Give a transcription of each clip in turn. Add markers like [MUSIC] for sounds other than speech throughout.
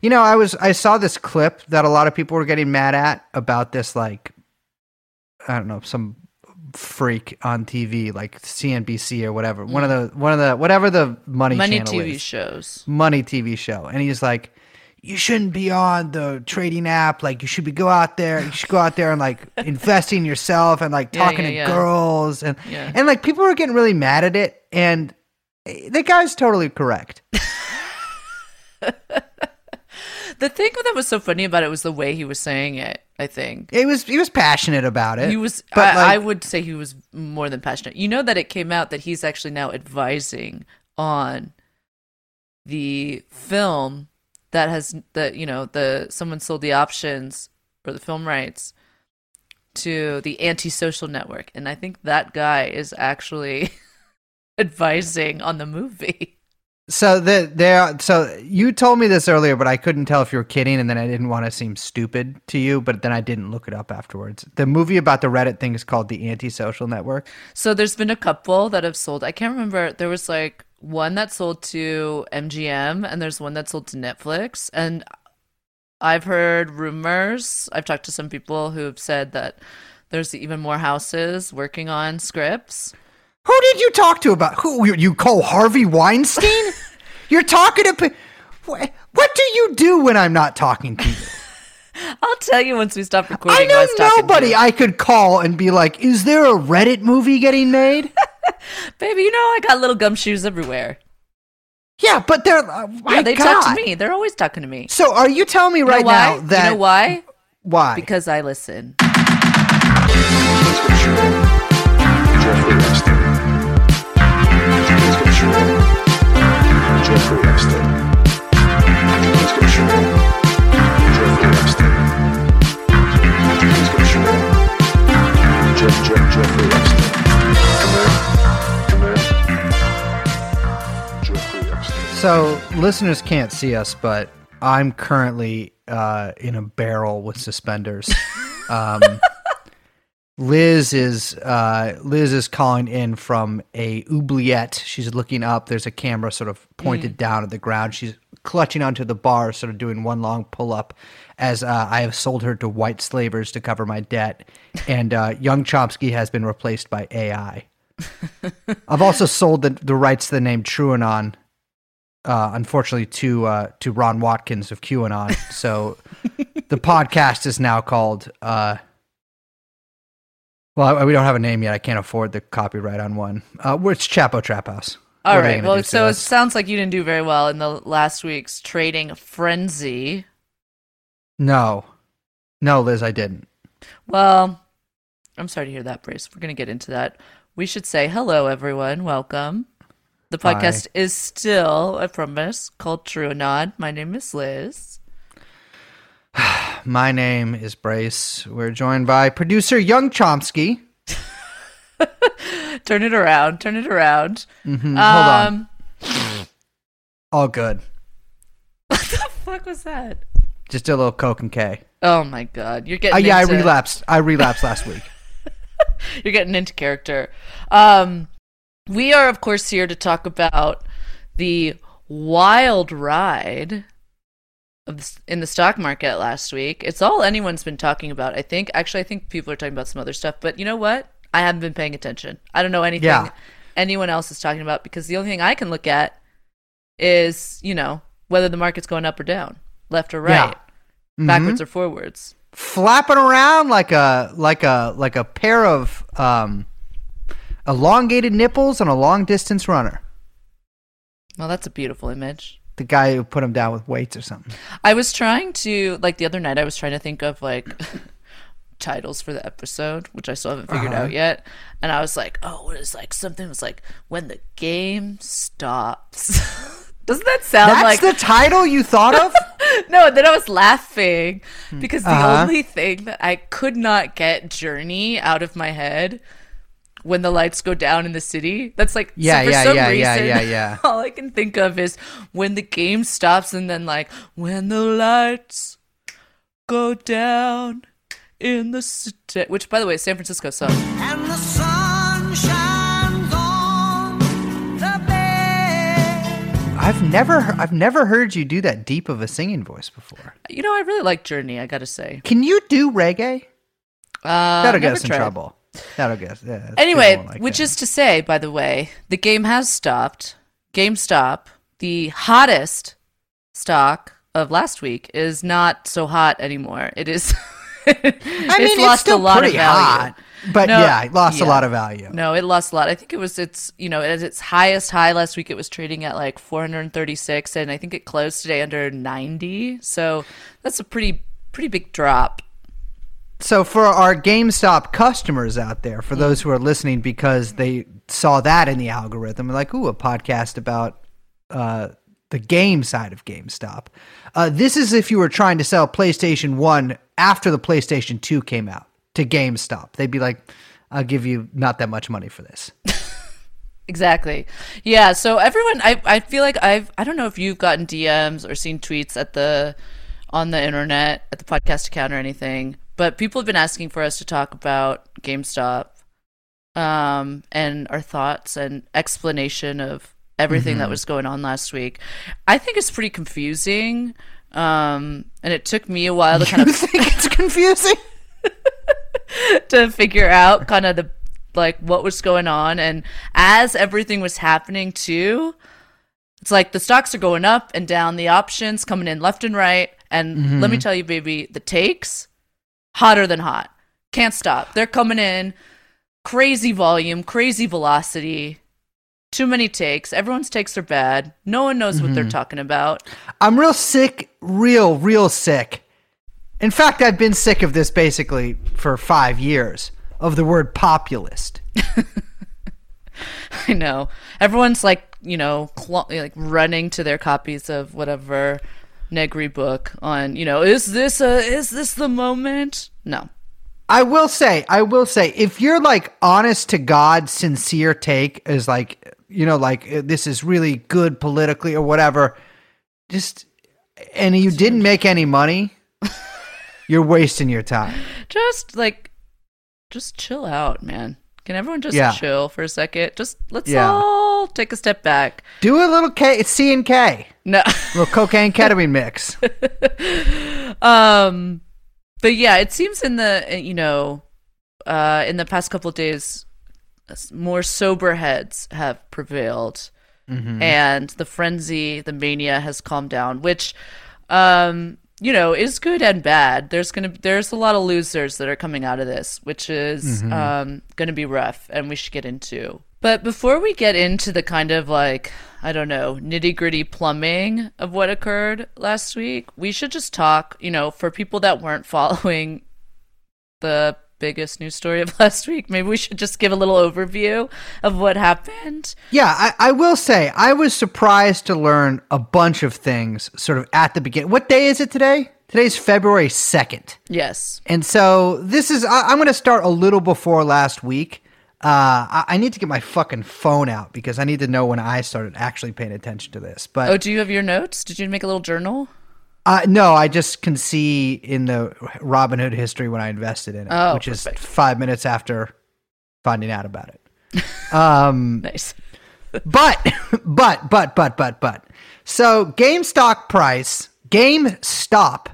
You know, I was I saw this clip that a lot of people were getting mad at about this like I don't know, some freak on TV like CNBC or whatever. One of mm. the one of the whatever the money Money channel TV is. shows. money TV show, and he's like, "You shouldn't be on the trading app. Like, you should be go out there. You should go out there and like [LAUGHS] investing yourself and like talking yeah, to yeah. girls and Yeah. and like people were getting really mad at it, and eh, the guy's totally correct. [LAUGHS] The thing that was so funny about it was the way he was saying it. I think It was he was passionate about it. he was. but I, I would say he was more than passionate. You know that it came out that he's actually now advising on the film that has the you know the someone sold the options or the film rights to the antisocial network, and I think that guy is actually [LAUGHS] advising on the movie. So the there. So you told me this earlier, but I couldn't tell if you were kidding, and then I didn't want to seem stupid to you. But then I didn't look it up afterwards. The movie about the Reddit thing is called The Antisocial Network. So there's been a couple that have sold. I can't remember. There was like one that sold to MGM, and there's one that sold to Netflix. And I've heard rumors. I've talked to some people who have said that there's even more houses working on scripts. Who did you talk to about who you, you call Harvey Weinstein? [LAUGHS] You're talking to what, what do you do when I'm not talking to you? [LAUGHS] I'll tell you once we stop recording. I know to. nobody I could call and be like, "Is there a Reddit movie getting made?" [LAUGHS] Baby, you know I got little gumshoes everywhere. yeah, but they're uh, yeah, they God. talk to me. They're always talking to me. So, are you telling me You know right now that you know why? why? Because I listen. So, listeners can't see us, but I'm currently uh, in a barrel with suspenders. [LAUGHS] Um, Liz is uh, Liz is calling in from a oubliette. She's looking up. There's a camera sort of pointed down at the ground. She's clutching onto the bar, sort of doing one long pull up. As uh, I have sold her to white slavers to cover my debt, and uh, young Chomsky has been replaced by AI. [LAUGHS] I've also sold the, the rights to the name TrueAnon uh, unfortunately to uh, to Ron Watkins of QAnon. So the podcast is now called. Uh, well, I- we don't have a name yet. I can't afford the copyright on one. Uh, it's Chapo Trap House. All What right. Well, so it sounds like you didn't do very well in the last week's trading frenzy. no, no, Liz, I didn't. Well, I'm sorry to hear that, Brace. We're going to get into that. We should say hello, everyone. Welcome. The Hi. podcast is still, I promise, called TrueAnon. My name is Liz. [SIGHS] My name is Brace. We're joined by producer Young Chomsky. [LAUGHS] Turn it around. Turn it around. Mhm, hold on, um, [SIGHS] all good. [LAUGHS] What the fuck was that? Just a little Coke and K. Oh my god, you're getting Uh, yeah, I relapsed. I relapsed last week. [LAUGHS] You're getting into character. Um, we are, of course, here to talk about the wild ride of the, in the stock market last week. It's all anyone's been talking about. I think. Actually, I think people are talking about some other stuff. But you know what? I haven't been paying attention. I don't know anything Yeah. anyone else is talking about because the only thing I can look at is you know whether the market's going up or down, left or Yeah. right, backwards or forwards. flapping around like a like a like a pair of um elongated nipples on a long distance runner. Well, that's a beautiful image. The guy who put him down with weights or something. I was trying to like the other night. I was trying to think of like [LAUGHS] titles for the episode, which I still haven't figured Uh-huh. out yet. And I was like, oh, what is like something was like when the game stops. [LAUGHS] Doesn't that sound That's like the title you thought of? [LAUGHS] no? Then I was laughing because the Uh-huh. only thing that I could not get Journey out of my head when the lights go down in the city. That's like Yeah, so for yeah, some yeah, yeah, reason, yeah, yeah. [LAUGHS] All I can think of is when the game stops and then like when the lights go down in the city. Which, by the way, San Francisco song. and the sun shines on the bay. I I've never he- I've never heard you do that deep of a singing voice before. You know, I really like Journey. I gotta say. Can you do reggae? Uh, That'll get never us in tried. trouble. That'll get us. Yeah, Anyway, like which that. is to say, by the way, the game has stopped. GameStop, the hottest stock of last week, is not so hot anymore. It is. [LAUGHS] I mean, it's still pretty hot, but No, yeah, it lost yeah. a lot of value. No, it lost a lot. I think it was its, you know, at its highest high last week, it was trading at like 436, and I think it closed today under 90. So that's a pretty, pretty big drop. So for our GameStop customers out there, for those who are listening because they saw that in the algorithm, like, ooh, a podcast about uh, the game side of GameStop. Uh, this is if you were trying to sell PlayStation One after the PlayStation Two came out to GameStop. They'd be like, "I'll give you not that much money for this." [LAUGHS] Exactly. Yeah. So everyone, I, I feel like I've, I don't know if you've gotten DMs or seen tweets at the, on the internet, at the podcast account or anything, but people have been asking for us to talk about GameStop, um, and our thoughts and explanation of everything that was going on last week. I think it's pretty confusing. Um, and it took me a while to kind of [LAUGHS] think it's confusing? [LAUGHS] to figure out kind of the like what was going on and as everything was happening too it's like the stocks are going up and down the options coming in left and right and let me tell you baby the takes hotter than hot. Can't stop. They're coming in. Crazy volume crazy velocity. Too many takes. Everyone's takes are bad. No one knows what they're mm-hmm. talking about. I'm real sick, real, real sick. In fact, I've been sick of this basically for five years of the word populist. [LAUGHS] I know. Everyone's like, you know, cl- like running to their copies of whatever Negri book on, you know, is this a is this the moment? No. I will say, I will say, if you're like honest to God, sincere take is like, you know, like uh, this is really good politically or whatever, just, and you didn't make any money, [LAUGHS] you're wasting your time. Just like just chill out, man. Can everyone just Yeah. chill for a second? Just let's Yeah. all take a step back. Do a little K, it's C and K, No. little cocaine ketamine mix. [LAUGHS] um but yeah it seems in the you know uh in the past couple of days more sober heads have prevailed and the frenzy the mania has calmed down which um you know is good and bad. There's gonna there's a lot of losers that are coming out of this which is um gonna be rough and we should get into. But before we get into the kind of like i don't know nitty gritty plumbing of what occurred last week we should just talk you know for people that weren't [LAUGHS] following the biggest news story of [LAUGHS] last week maybe we should just give a little overview of what happened Yeah, I, I will say I was surprised to learn a bunch of things sort of at the beginning. What day is it today? Today's February 2nd. yes And so this is, I, I'm going to start a little before last week. Uh, I, I need to get my fucking phone out because I need to know when I started actually paying attention to this. But Oh, do you have your notes? Did you make a little journal? Uh, no, I just can see in the Robinhood history when I invested in it, Oh, which perfect. is five minutes after finding out about it. Um, [LAUGHS] Nice. but but but but but but so game stock price, GameStop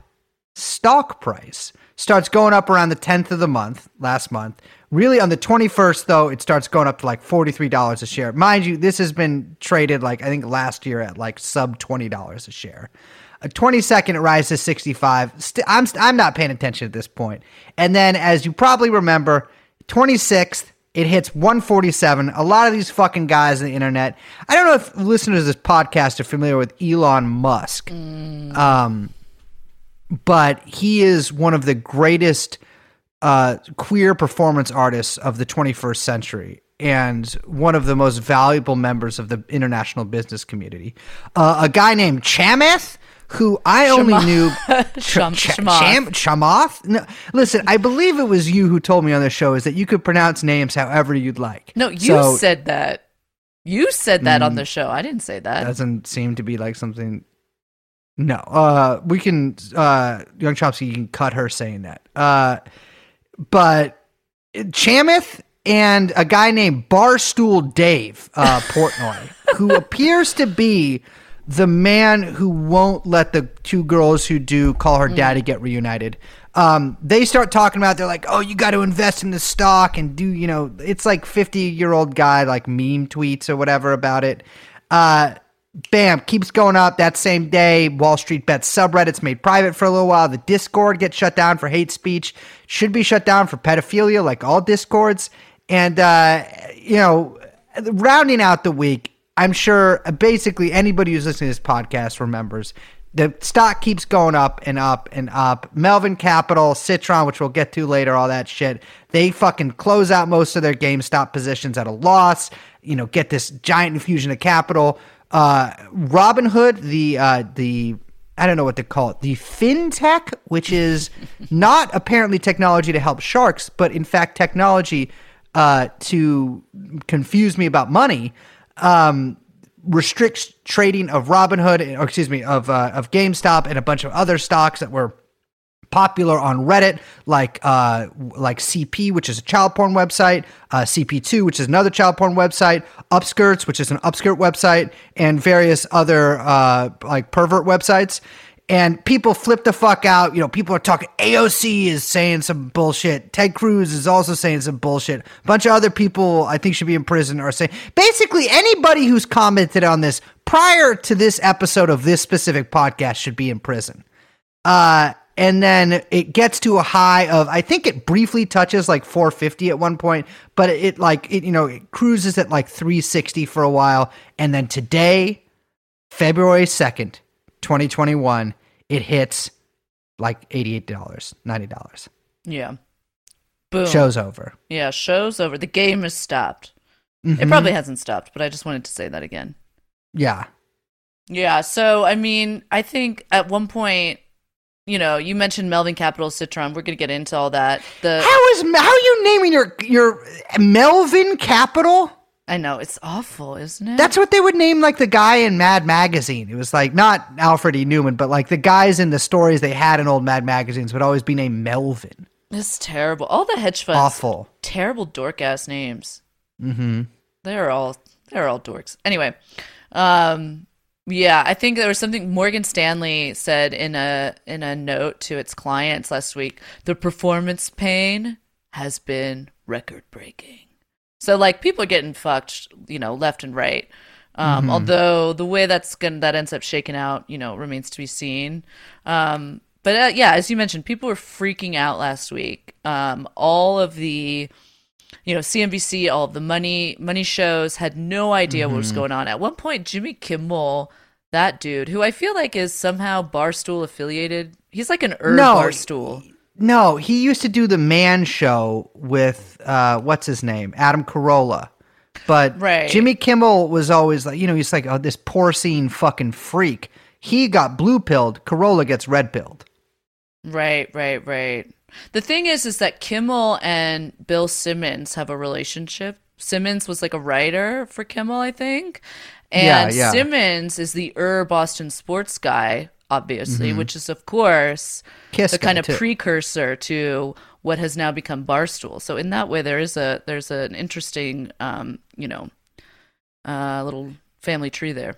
stock price starts going up around the 10th of the month last month. Really on the 21st though, it starts going up to like $43 a share. Mind you, this has been traded like I think last year at like sub $20 a share. A 22nd it rises to 65. St- I'm st- I'm not paying attention at this point. And then as you probably remember, 26th it hits 147. A lot of these fucking guys on the internet. I don't know if listeners of this podcast are familiar with Elon Musk. Um, but he is one of the greatest uh, queer performance artists of the 21st century and one of the most valuable members of the international business community. Uh, a guy named Chamath, who I only knew. [LAUGHS] Sham- Ch- Chamath. Cham- Chamath? No, listen, I believe it was you who told me on the show is that you could pronounce names however you'd like. No, you So- said that. You said that Mm. on the show. I didn't say that. doesn't seem to be like something. No, uh, we can, uh, Young Chomsky, you can cut her saying that. Uh, but Chamath and a guy named Barstool Dave uh, Portnoy, who [LAUGHS] appears to be the man who won't let the two girls who do call her daddy get reunited. Um, they start talking about they're like, oh, you got to invest in the stock and do you know? It's like fifty year old guy like meme tweets or whatever about it. Uh, bam, keeps going up. That same day, Wall Street Bets subreddit's made private for a little while. The Discord gets shut down for hate speech. Should be shut down for pedophilia, like all Discords. And uh, you know, rounding out the week, I'm sure basically anybody who's listening to this podcast remembers the stock keeps going up and up and up. Melvin Capital, Citron, which we'll get to later, all that shit. They fucking close out most of their GameStop positions at a loss. You know, get this giant infusion of capital. Uh, Robinhood, the uh, the I don't know what to call it, the fintech, which is [LAUGHS] not apparently technology to help sharks, but in fact technology uh, to confuse me about money. Um, restricts trading of Robinhood, or excuse me, of uh, of GameStop and a bunch of other stocks that were popular on Reddit, like uh, like CP, which is a child porn website, uh, CP2, which is another child porn website, Upskirts, which is an upskirt website, and various other uh, like pervert websites. And people flip the fuck out. You know, people are talking. AOC is saying some bullshit. Ted Cruz is also saying some bullshit. A bunch of other people I think should be in prison are saying basically anybody who's commented on this prior to this episode of this specific podcast should be in prison. Uh, and then it gets to a high of I think it briefly touches like 450 at one point, but it like it you know it cruises at like 360 for a while, and then today, February 2nd, 2021, it hits like $88, $90. Yeah. Boom. Show's over. Yeah, show's over. The game has stopped. Mm-hmm. It probably hasn't stopped, but I just wanted to say that again. Yeah. Yeah, so I mean, I think at one point, you know, you mentioned Melvin Capital Citron. We're gonna get into all that. The How is how are you naming your your Melvin Capital? I know it's awful, isn't it? That's what they would name like the guy in Mad Magazine. It was like not Alfred E. Neuman, but like the guys in the stories they had in old Mad magazines would always be named Melvin. it's terrible. All the hedge funds, Awful. terrible dork ass names. Mm-hmm. They're all they're all dorks. Anyway, um, yeah, I think there was something Morgan Stanley said in a in a note to its clients last week. The performance pain has been record breaking. So like people are getting fucked, you know, left and right. Um, Although the way that's gonna that ends up shaking out, you know, remains to be seen. Um, but uh, yeah, as you mentioned, people were freaking out last week. Um, all of the you know CNBC, all of the money money shows had no idea what was Mm-hmm. going on. At one point, Jimmy Kimmel, that dude, who I feel like is somehow Barstool affiliated, he's like an herb No, Barstool. No, he used to do the Man Show with uh, what's his name, Adam Carolla. But Right. Jimmy Kimmel was always like, you know, he's like, oh, this porcine fucking freak. He got blue pilled. Carolla gets red pilled. Right, right, right. The thing is, is that Kimmel and Bill Simmons have a relationship. Simmons was like a writer for Kimmel, I think, Yeah, and yeah. Simmons is the Ur Boston sports guy, obviously, which is of course Mm-hmm. The kind of too. precursor to what has now become Barstool. So in that way, there is a there's an interesting, um, you know, uh, little family tree there.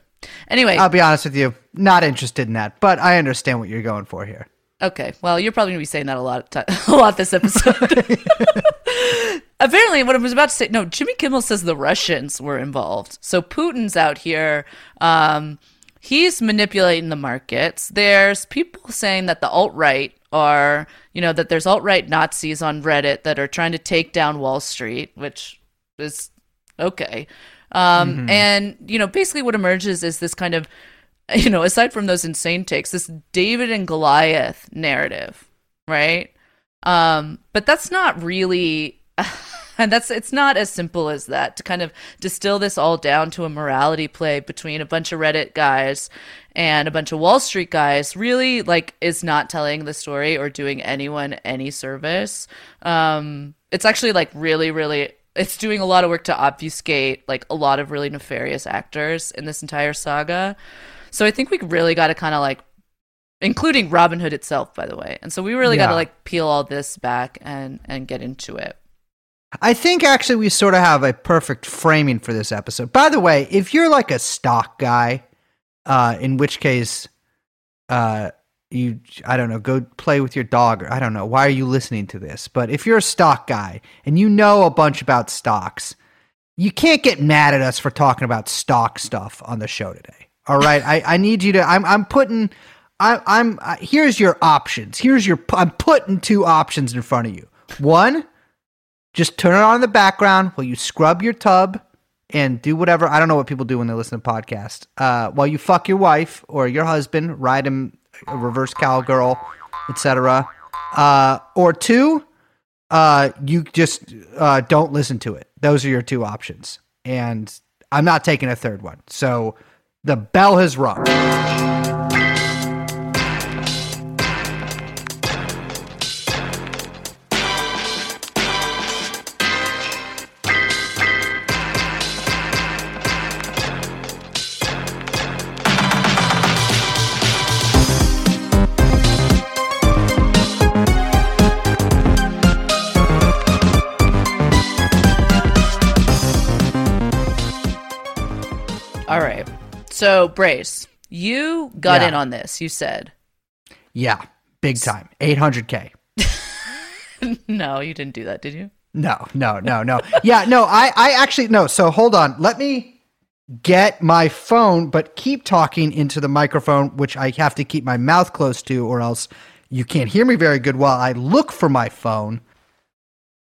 Anyway, I'll be honest with you, not interested in that, but I understand what you're going for here. Okay, well, you're probably gonna be saying that a lot, [LAUGHS] a lot this episode. [LAUGHS] Apparently, what I was about to say, no, Jimmy Kimmel says the Russians were involved. So Putin's out here. Um, he's manipulating the markets. There's people saying that the alt right are, you know, that there's alt right Nazis on Reddit that are trying to take down Wall Street, which is okay. Um, And, you know, basically what emerges is this kind of, [LAUGHS] you know, aside from those insane takes, this David and Goliath narrative, right? Um, but that's not really, [LAUGHS] and [LAUGHS] that's it's not as simple as that to kind of distill this all down to a morality play between a bunch of Reddit guys and a bunch of Wall Street guys. Really, like, is not telling the story or doing anyone any service. Um, it's actually like really, really. It's doing a lot of work to obfuscate like a lot of really nefarious actors in this entire saga. So I think we really got to kind of like including Robinhood itself, by the way. And so we really got to like peel all this back and and get into it. I think actually we sort of have a perfect framing for this episode. By the way, if you're like a stock guy, uh, in which case, uh, you I don't know, go play with your dog. Or I don't know. Why are you listening to this? But if you're a stock guy and you know a bunch about stocks, you can't get mad at us for talking about stock stuff on the show today. All right, I, I need you to. I'm I'm putting. I, I'm uh, here's your options. Here's your. I'm putting two options in front of you. One, just turn it on in the background while you scrub your tub and do whatever. I don't know what people do when they listen to podcasts. Uh, while you fuck your wife or your husband, ride him a reverse cowgirl, etc. Uh, or two, uh, you just uh, don't listen to it. Those are your two options. And I'm not taking a third one. So the bell has rung. So, Brace, you got Yeah. in on this. You said. Yeah, big time. 800K. [LAUGHS] No, you didn't do that, did you? No, no, no, no. Yeah, no, I, I actually, no. So hold on. Let me get my phone, but keep talking into the microphone, which I have to keep my mouth close to, or else you can't hear me very good while I look for my phone.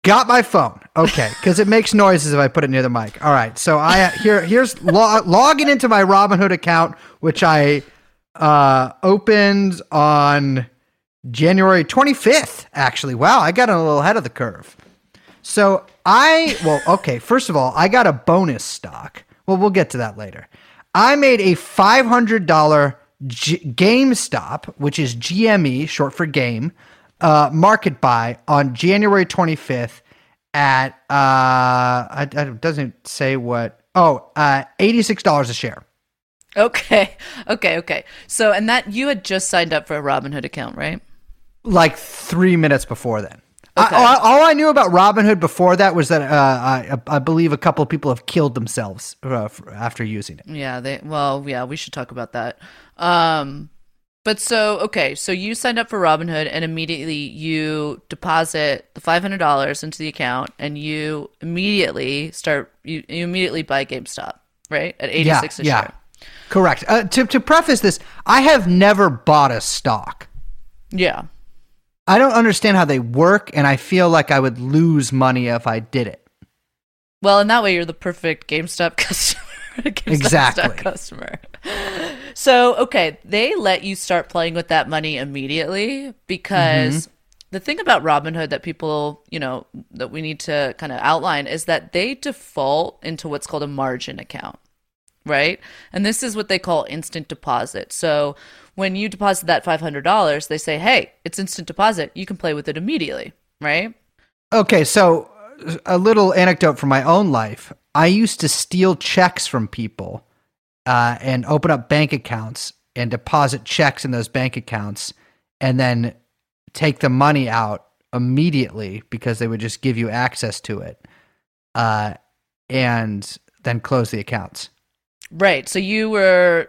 Got my phone. Okay, because it makes noises if I put it near the mic. All right, so I here here's lo- logging into my Robinhood account, which I uh, opened on January 25th. Actually, wow, I got a little ahead of the curve. So I well, okay. First of all, I got a bonus stock. Well, we'll get to that later. I made a five hundred dollar G- GameStop, which is GME, short for game, uh, market buy on January twenty fifth at uh, it doesn't say what. Oh, uh, eighty six dollars a share. Okay. [LAUGHS] Okay. Okay. So, and that you had just signed up for a Robinhood account, right? like three minutes before then. Okay. I, all, all I knew about Robinhood before that was that uh, I, I believe a couple of people have killed themselves uh, after using it. Yeah. They. Well, yeah. We should talk about that. Um. But so okay, so you signed up for Robinhood and immediately you deposit the five hundred dollars into the account and you immediately start you, you immediately buy GameStop, right? At eighty six a yeah, share. correct. Uh, to to preface this, I have never bought a stock. Yeah. I don't understand how they work, and I feel like I would lose money if I did it. Well, in that way, you're the perfect GameStop [LAUGHS] customer. [LAUGHS] Exactly. customer. [LAUGHS] So, okay, they let you start playing with that money immediately because Mm-hmm. the thing about Robinhood that people, you know, that we need to kind of outline is that they default into what's called a margin account, right? And this is what they call instant deposit. So, when you deposit that $500, they say, hey, it's instant deposit. You can play with it immediately, right? Okay, so a little anecdote from my own life. I used to steal checks from people uh, and open up bank accounts and deposit checks in those bank accounts and then take the money out immediately because they would just give you access to it uh, and then close the accounts. Right. So you were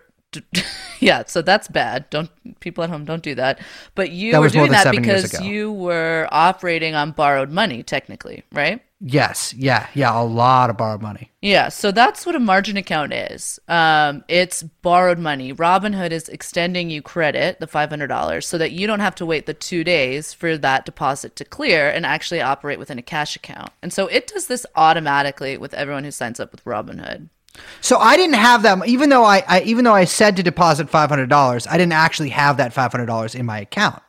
[LAUGHS] yeah, so that's bad. Don't people at home don't do that. But you That were doing that because you were operating on borrowed money technically, right? Yes, yeah, yeah, a lot of borrowed money. Yeah, so that's what a margin account is. Um, it's borrowed money. Robinhood is extending you credit, the $500, so that you don't have to wait the two days for that deposit to clear and actually operate within a cash account. And so it does this automatically with everyone who signs up with Robinhood. So I didn't have that. Even though I, I even though I said to deposit five hundred dollars, I didn't actually have that five hundred dollars in my account,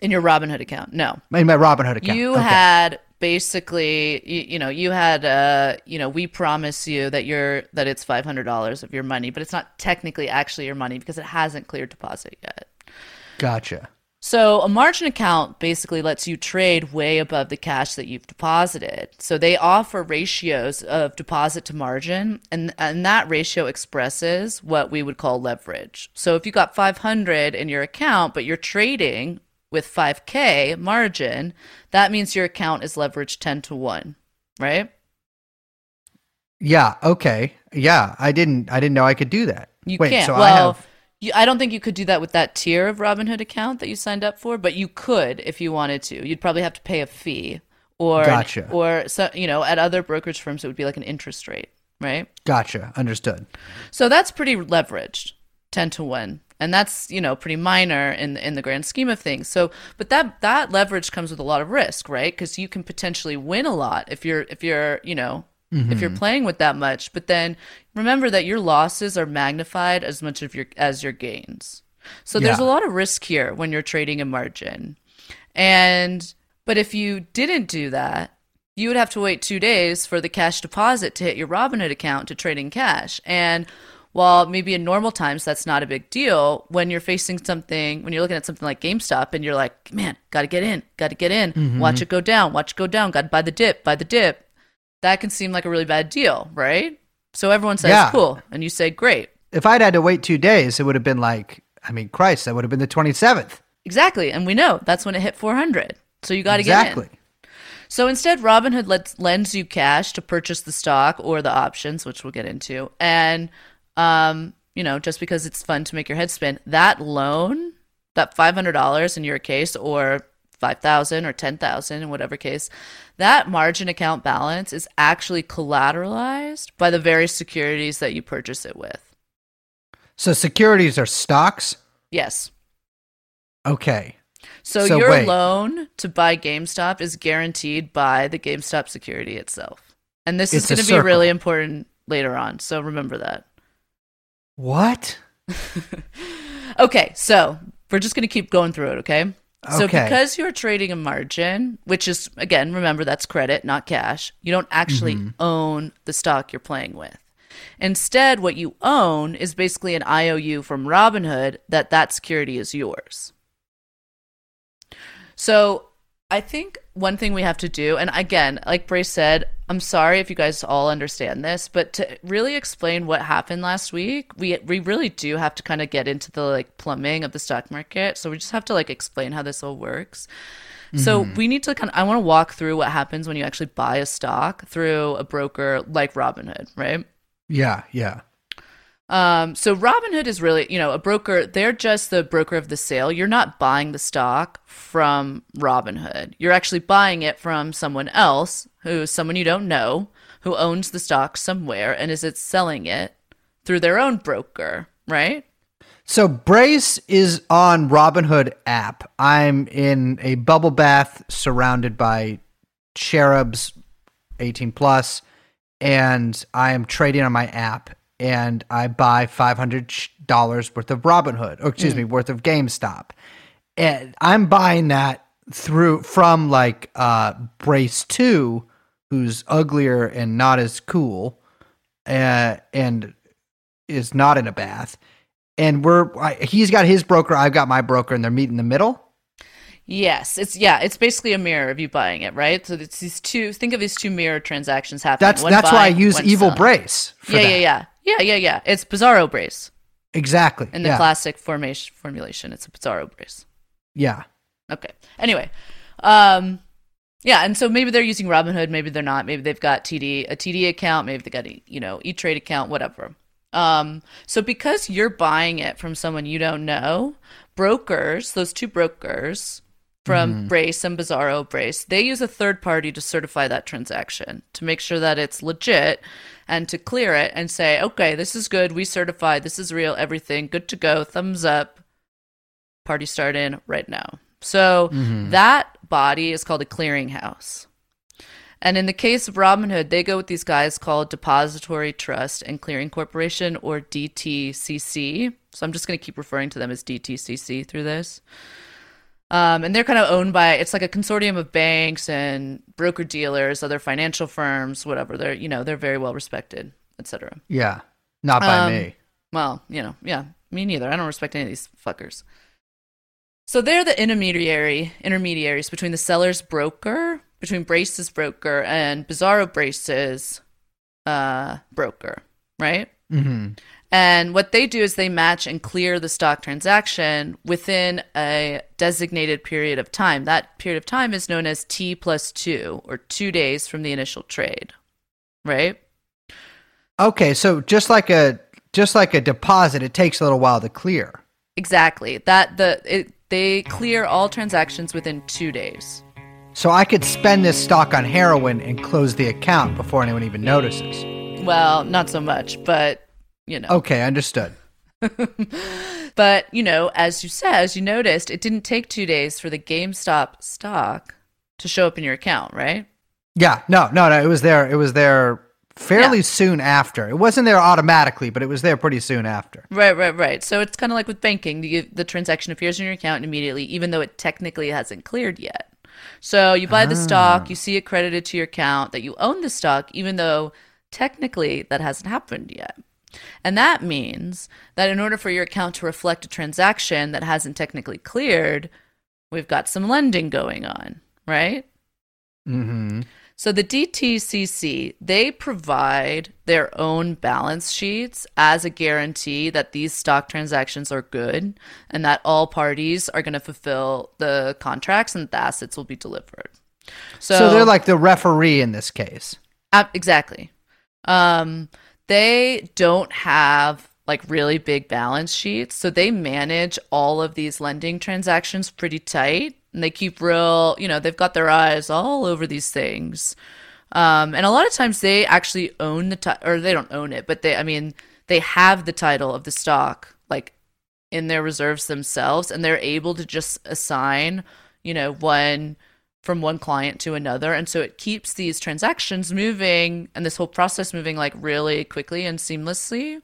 In your Robinhood account, no. in my Robinhood account. You Okay. had basically, you, you know, you had, uh, you know, we promise you that you're that it's five hundred dollars of your money, but it's not technically actually your money because it hasn't cleared deposit yet. gotcha. So a margin account basically lets you trade way above the cash that you've deposited. So they offer ratios of deposit to margin, and and that ratio expresses what we would call leverage. So if you got 500 in your account, but you're trading with 5k margin, that means your account is leveraged 10 to 1, right? Yeah. Okay. Yeah. I didn't. I didn't know I could do that. You Wait. can't. So I have. You, I don't think you could do that with that tier of Robinhood account that you signed up for, but you could if you wanted to. You'd probably have to pay a fee, or Gotcha. or so you know at other brokerage firms it would be like an interest rate, right? Gotcha. Understood. So that's pretty leveraged, ten to one, and that's you know pretty minor in in the grand scheme of things. So, but that that leverage comes with a lot of risk, right? Because you can potentially win a lot if you're if you're you know if you're mm-hmm. playing with that much. But then remember that your losses are magnified as much of your as your gains. So there's a lot of risk here when you're trading a margin. And but if you didn't do that, you would have to wait two days for the cash deposit to hit your Robinhood account to trade in cash. And while maybe in normal times that's not a big deal, when you're facing something, when you're looking at something like GameStop and you're like, man, got to get in, got to get in, watch mm-hmm. it go down, watch it go down, got to buy the dip, buy the dip, that can seem like a really bad deal, right? So everyone says, Yeah. cool. And you say, great. If I'd had to wait two days, it would have been like, I mean, Christ, that would have been the 27th. Exactly. And we know that's when it hit 400. So you got to get in. Exactly. So instead, Robinhood lets, lends you cash to purchase the stock or the options, which we'll get into. And, um, you know, just because it's fun to make your head spin, that loan, that $500 in your case, or 5000 or 10000 in whatever case, that margin account balance is actually collateralized by the very securities that you purchase it with. So securities are stocks. Yes. Okay. So, So your wait. loan to buy GameStop is guaranteed by the GameStop security itself. And this It's is going to be really important later on. So remember that. What? [LAUGHS] Okay, so we're just going to keep going through it, okay? So Okay. because you're trading a margin, which is again, remember that's credit, not cash. You don't actually Mm-hmm. own the stock you're playing with. Instead, what you own is basically an IOU from Robinhood that that security is yours. So I think one thing we have to do, and again, like Brace said, I'm sorry if you guys all understand this, but to really explain what happened last week, we we really do have to kind of get into the like plumbing of the stock market. So we just have to like explain how this all works. So mm-hmm. we need to kind of I want to walk through what happens when you actually buy a stock through a broker like Robinhood, right? Yeah, yeah. Um, so Robinhood is really, you know, a broker. They're just the broker of the sale. You're not buying the stock from Robinhood. You're actually buying it from someone else, who's someone you don't know, who owns the stock somewhere and is it selling it through their own broker, right? So Brace is on Robinhood app. I'm in a bubble bath surrounded by cherubs 18 plus and I am trading on my app and I buy $500 worth of Robinhood, or excuse me, worth of GameStop. And I'm buying that through from like uh Brace 2 who's uglier and not as cool uh, and is not in a bath. And we're I, he's got his broker i've got my broker and they're meeting in the middle Yes, it's yeah, it's basically a mirror of you buying it, right? So it's these two. Think of these two mirror transactions happening. that's one that's why i use evil selling. brace for Yeah, that. yeah, yeah, yeah, yeah, yeah. It's Bizarro brace exactly in the yeah. classic formation formulation. It's a Bizarro brace. yeah Okay. Anyway, um, yeah, and so maybe they're using Robinhood, maybe they're not. Maybe they've got TD a TD account, maybe they got a you know E Trade account, whatever. Um, so because you're buying it from someone you don't know, brokers, those two brokers from mm-hmm. Brace and Bizarro Brace, they use a third party to certify that transaction to make sure that it's legit and to clear it and say, okay, this is good, we certify, this is real, everything, good to go, thumbs up, party start in right now. So mm-hmm. that body is called a clearinghouse. And in the case of Robinhood, they go with these guys called Depository Trust and Clearing Corporation or DTCC. So I'm just going to keep referring to them as DTCC through this. Um, and they're kind of owned by it's like a consortium of banks and broker dealers, other financial firms, whatever. They're you know they're very well respected, etc. yeah not by Um, me Well, you know, yeah, me neither. I don't respect any of these fuckers. So they're the intermediary intermediaries between the seller's broker, between Brace's broker and Bizarro Brace's uh, broker, right? hmm And what they do is they match and clear the stock transaction within a designated period of time. That period of time is known as T plus two, or two days from the initial trade, right? okay so just like a just like a deposit, it takes a little while to clear. Exactly. That the it, they clear all transactions within 2 days. So I could spend this stock on heroin and close the account before anyone even notices. Well, not so much, but you know. Okay, understood. [LAUGHS] But, you know, as you said, as you noticed, it didn't take 2 days for the GameStop stock to show up in your account, right? Yeah, no, no, no. It was there. It was there fairly Yeah. soon after. It wasn't there automatically, but it was there pretty soon after. Right, right, right. So it's kind of like with banking, the, the transaction appears in your account immediately, even though it technically hasn't cleared yet. So you buy the stock, ah. you see it credited to your account that you own the stock, even though technically that hasn't happened yet. And that means that in order for your account to reflect a transaction that hasn't technically cleared, we've got some lending going on, right? Mm-hmm. So the DTCC, they provide their own balance sheets as a guarantee that these stock transactions are good and that all parties are going to fulfill the contracts and the assets will be delivered. So, So, they're like the referee in this case. Ab- exactly. Um, they don't have like really big balance sheets, so they manage all of these lending transactions pretty tight, and they keep real. You know, they've got their eyes all over these things, um, and a lot of times they actually own the ti- or they don't own it, but they, I mean, they have the title of the stock like in their reserves themselves, and they're able to just assign, you know, one from one client to another. And so it keeps these transactions moving and this whole process moving like really quickly and seamlessly.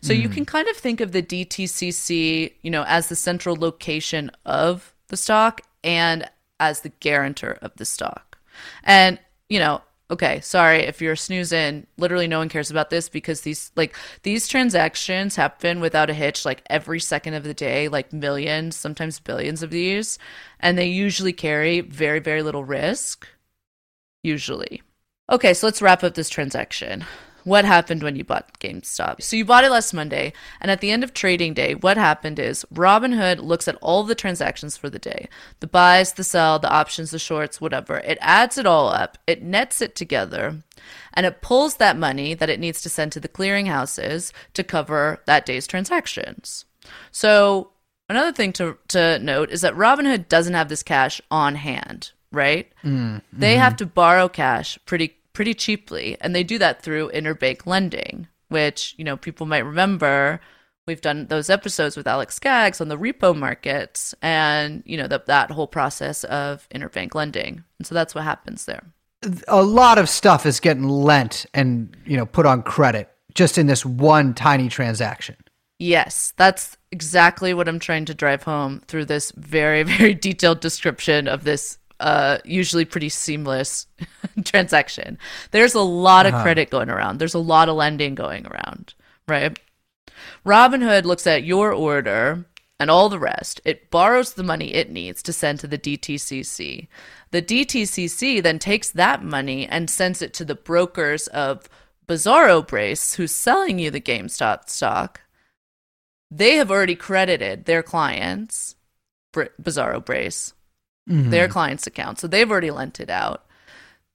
So you hmm. can kind of think of the DTCC, you know, as the central location of the stock and as the guarantor of the stock. And, you know, okay, sorry if you're snoozing, literally no one cares about this because these like these transactions happen without a hitch like every second of the day, like millions, sometimes billions of these, and they usually carry very very little risk usually. Okay, so let's wrap up this transaction. What happened when you bought GameStop? So you bought it last Monday, and at the end of trading day, what happened is Robinhood looks at all the transactions for the day the buys, the sell, the options, the shorts, whatever. It adds it all up, it nets it together, and it pulls that money that it needs to send to the clearinghouses to cover that day's transactions. So another thing to, to note is that Robinhood doesn't have this cash on hand, right? Mm, they have mm-hmm. to borrow cash pretty pretty cheaply, and they do that through interbank lending, which you know people might remember. We've done those episodes with Alex Skaggs on the repo markets, and you know that that whole process of interbank lending, and so that's what happens there. A lot of stuff is getting lent and you know put on credit just in this one tiny transaction. Yes, that's exactly what I'm trying to drive home through this very, [LAUGHS] very detailed description of this uh, usually pretty seamless [LAUGHS] transaction. There's a lot of credit going around, there's a lot of lending going around, right? Robinhood looks at your order and all the rest. It borrows the money it needs to send to the DTCC. The DTCC then takes that money and sends it to the brokers of Bizarro Brace, who's selling you the GameStop stock. They have already credited their clients, Bizarro Brace, their mm-hmm. client's account. So they've already lent it out,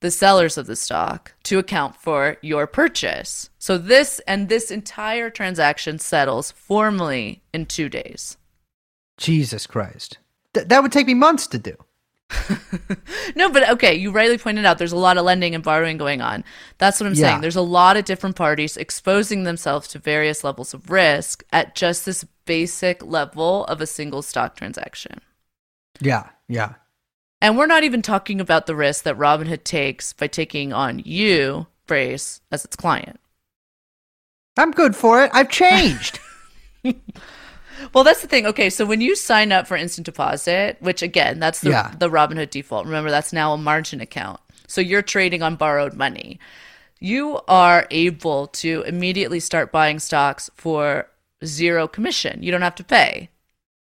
the sellers of the stock, to account for your purchase. So this and this entire transaction settles formally in two days. Jesus Christ. Th- that would take me months to do. [LAUGHS] No, but okay, you rightly pointed out there's a lot of lending and borrowing going on. That's what I'm Yeah. saying. There's a lot of different parties exposing themselves to various levels of risk at just this basic level of a single stock transaction. Yeah, yeah. And we're not even talking about the risk that Robinhood takes by taking on you, Brace, as its client. I'm good for it. I've changed. [LAUGHS] [LAUGHS] Well, that's the thing. Okay, so when you sign up for instant deposit, which again, that's the, Yeah. the Robinhood default. Remember, that's now a margin account. So you're trading on borrowed money. You are able to immediately start buying stocks for zero commission. You don't have to pay.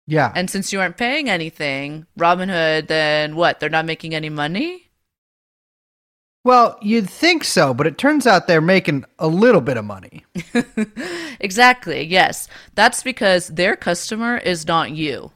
Yeah. And since you aren't paying anything, Robinhood, then what? They're not making any money? well, you'd think so, but it turns out they're making a little bit of money. [LAUGHS] Exactly. Yes. That's because their customer is not you.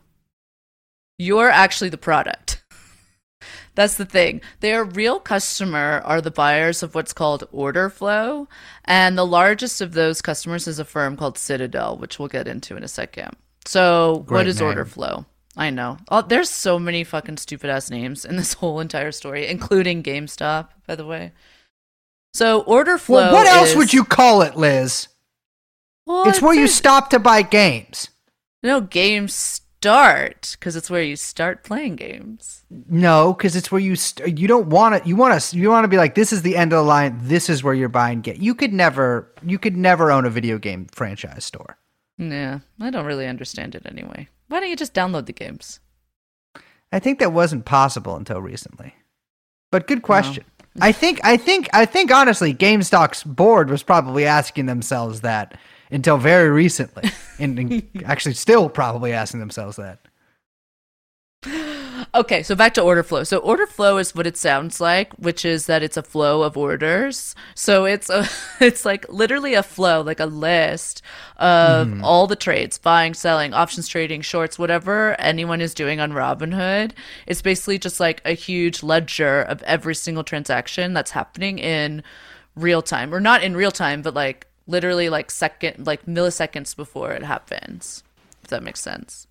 You're actually the product. [LAUGHS] That's the thing. Their real customer are the buyers of what's called order flow. And the largest of those customers is a firm called Citadel, which we'll get into in a second. So, what Great is name. order flow? I know. Oh, there's so many fucking stupid ass names in this [LAUGHS] whole entire story, including GameStop, by the way. So, order flow. Well, what else is- would you call it, Liz? Well, it's where you stop to buy games. No, games start because it's where you start playing games. No, because it's where you st- you don't want to. You want to. You want to be like, this is the end of the line. This is where you're buying game. You could never. You could never own a video game franchise store. Yeah, I don't really understand it anyway. Why don't you just download the games? I think that wasn't possible until recently. But good question. I think. I think. I think. Honestly, GameStop's board was probably asking themselves that until very recently, [LAUGHS] and, and actually still probably asking themselves that. [LAUGHS] Okay, so back to order flow. So order flow is what it sounds like, which is that it's a flow of orders. So it's a [LAUGHS] it's like literally a flow, like a list of mm-hmm. all the trades, buying, selling, options trading, shorts, whatever anyone is doing on Robinhood. It's basically just like a huge ledger of every single transaction that's happening in real time. Or not in real time, but like literally like second like milliseconds before it happens. If that makes sense.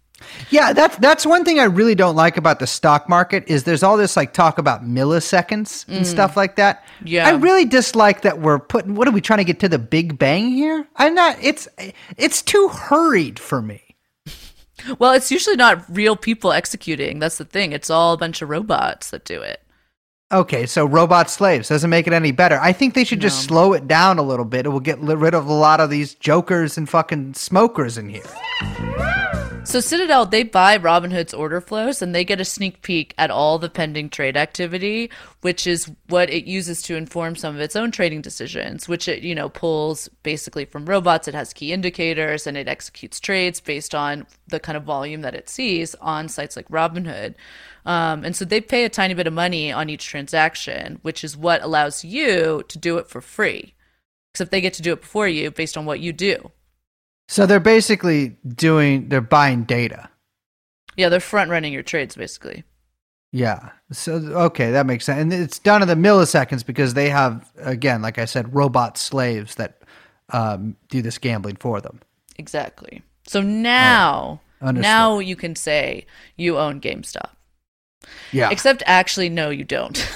Yeah, that's that's one thing I really don't like about the stock market is there's all this like talk about milliseconds and mm. stuff like that. Yeah. I really dislike that we're putting. What are we trying to get to the Big Bang here? I'm not. It's it's too hurried for me. [LAUGHS] Well, it's usually not real people executing. That's the thing. It's all a bunch of robots that do it. Okay, so robot slaves doesn't make it any better. I think they should just slow it down a little bit. It will get rid of a lot of these jokers and fucking smokers in here. So Citadel, they buy Robinhood's order flows and they get a sneak peek at all the pending trade activity, which is what it uses to inform some of its own trading decisions, which it, you know, pulls basically from robots. It has key indicators and it executes trades based on the kind of volume that it sees on sites like Robinhood. Um, and so they pay a tiny bit of money on each transaction, which is what allows you to do it for free. Except they get to do it before you based on what you do. So they're basically doing. They're buying data. Yeah, they're front running your trades basically. Yeah. So okay, that makes sense. And it's done in the milliseconds because they have, again, like I said, robot slaves that um, do this gambling for them. Exactly. So now, now you can say you own GameStop. Yeah. Except actually, no, you don't.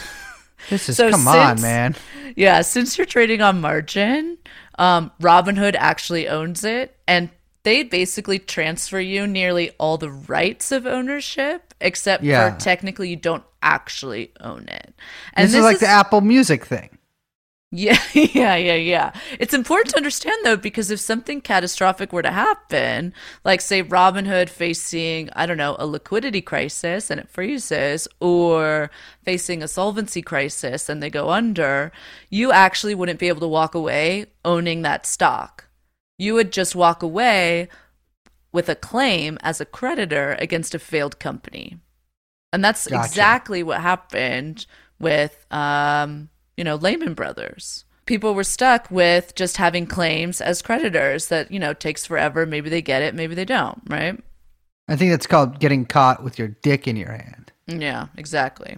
this is [LAUGHS] so come on, man. yeah, since you're trading on margin, um, Robinhood actually owns it, and they basically transfer you nearly all the rights of ownership, except Yeah. for technically you don't actually own it. And This, is like the Apple Music thing. Yeah, [LAUGHS] yeah, yeah, yeah. It's important to understand though, because if something catastrophic were to happen, like say Robinhood facing, I don't know, a liquidity crisis and it freezes, or facing a solvency crisis and they go under, you actually wouldn't be able to walk away owning that stock. You would just walk away with a claim as a creditor against a failed company. And that's Gotcha. exactly what happened with, um, you know, Lehman Brothers. People were stuck with just having claims as creditors that, you know, takes forever. Maybe they get it, maybe they don't, right? I think that's called getting caught with your dick in your hand. Yeah, exactly.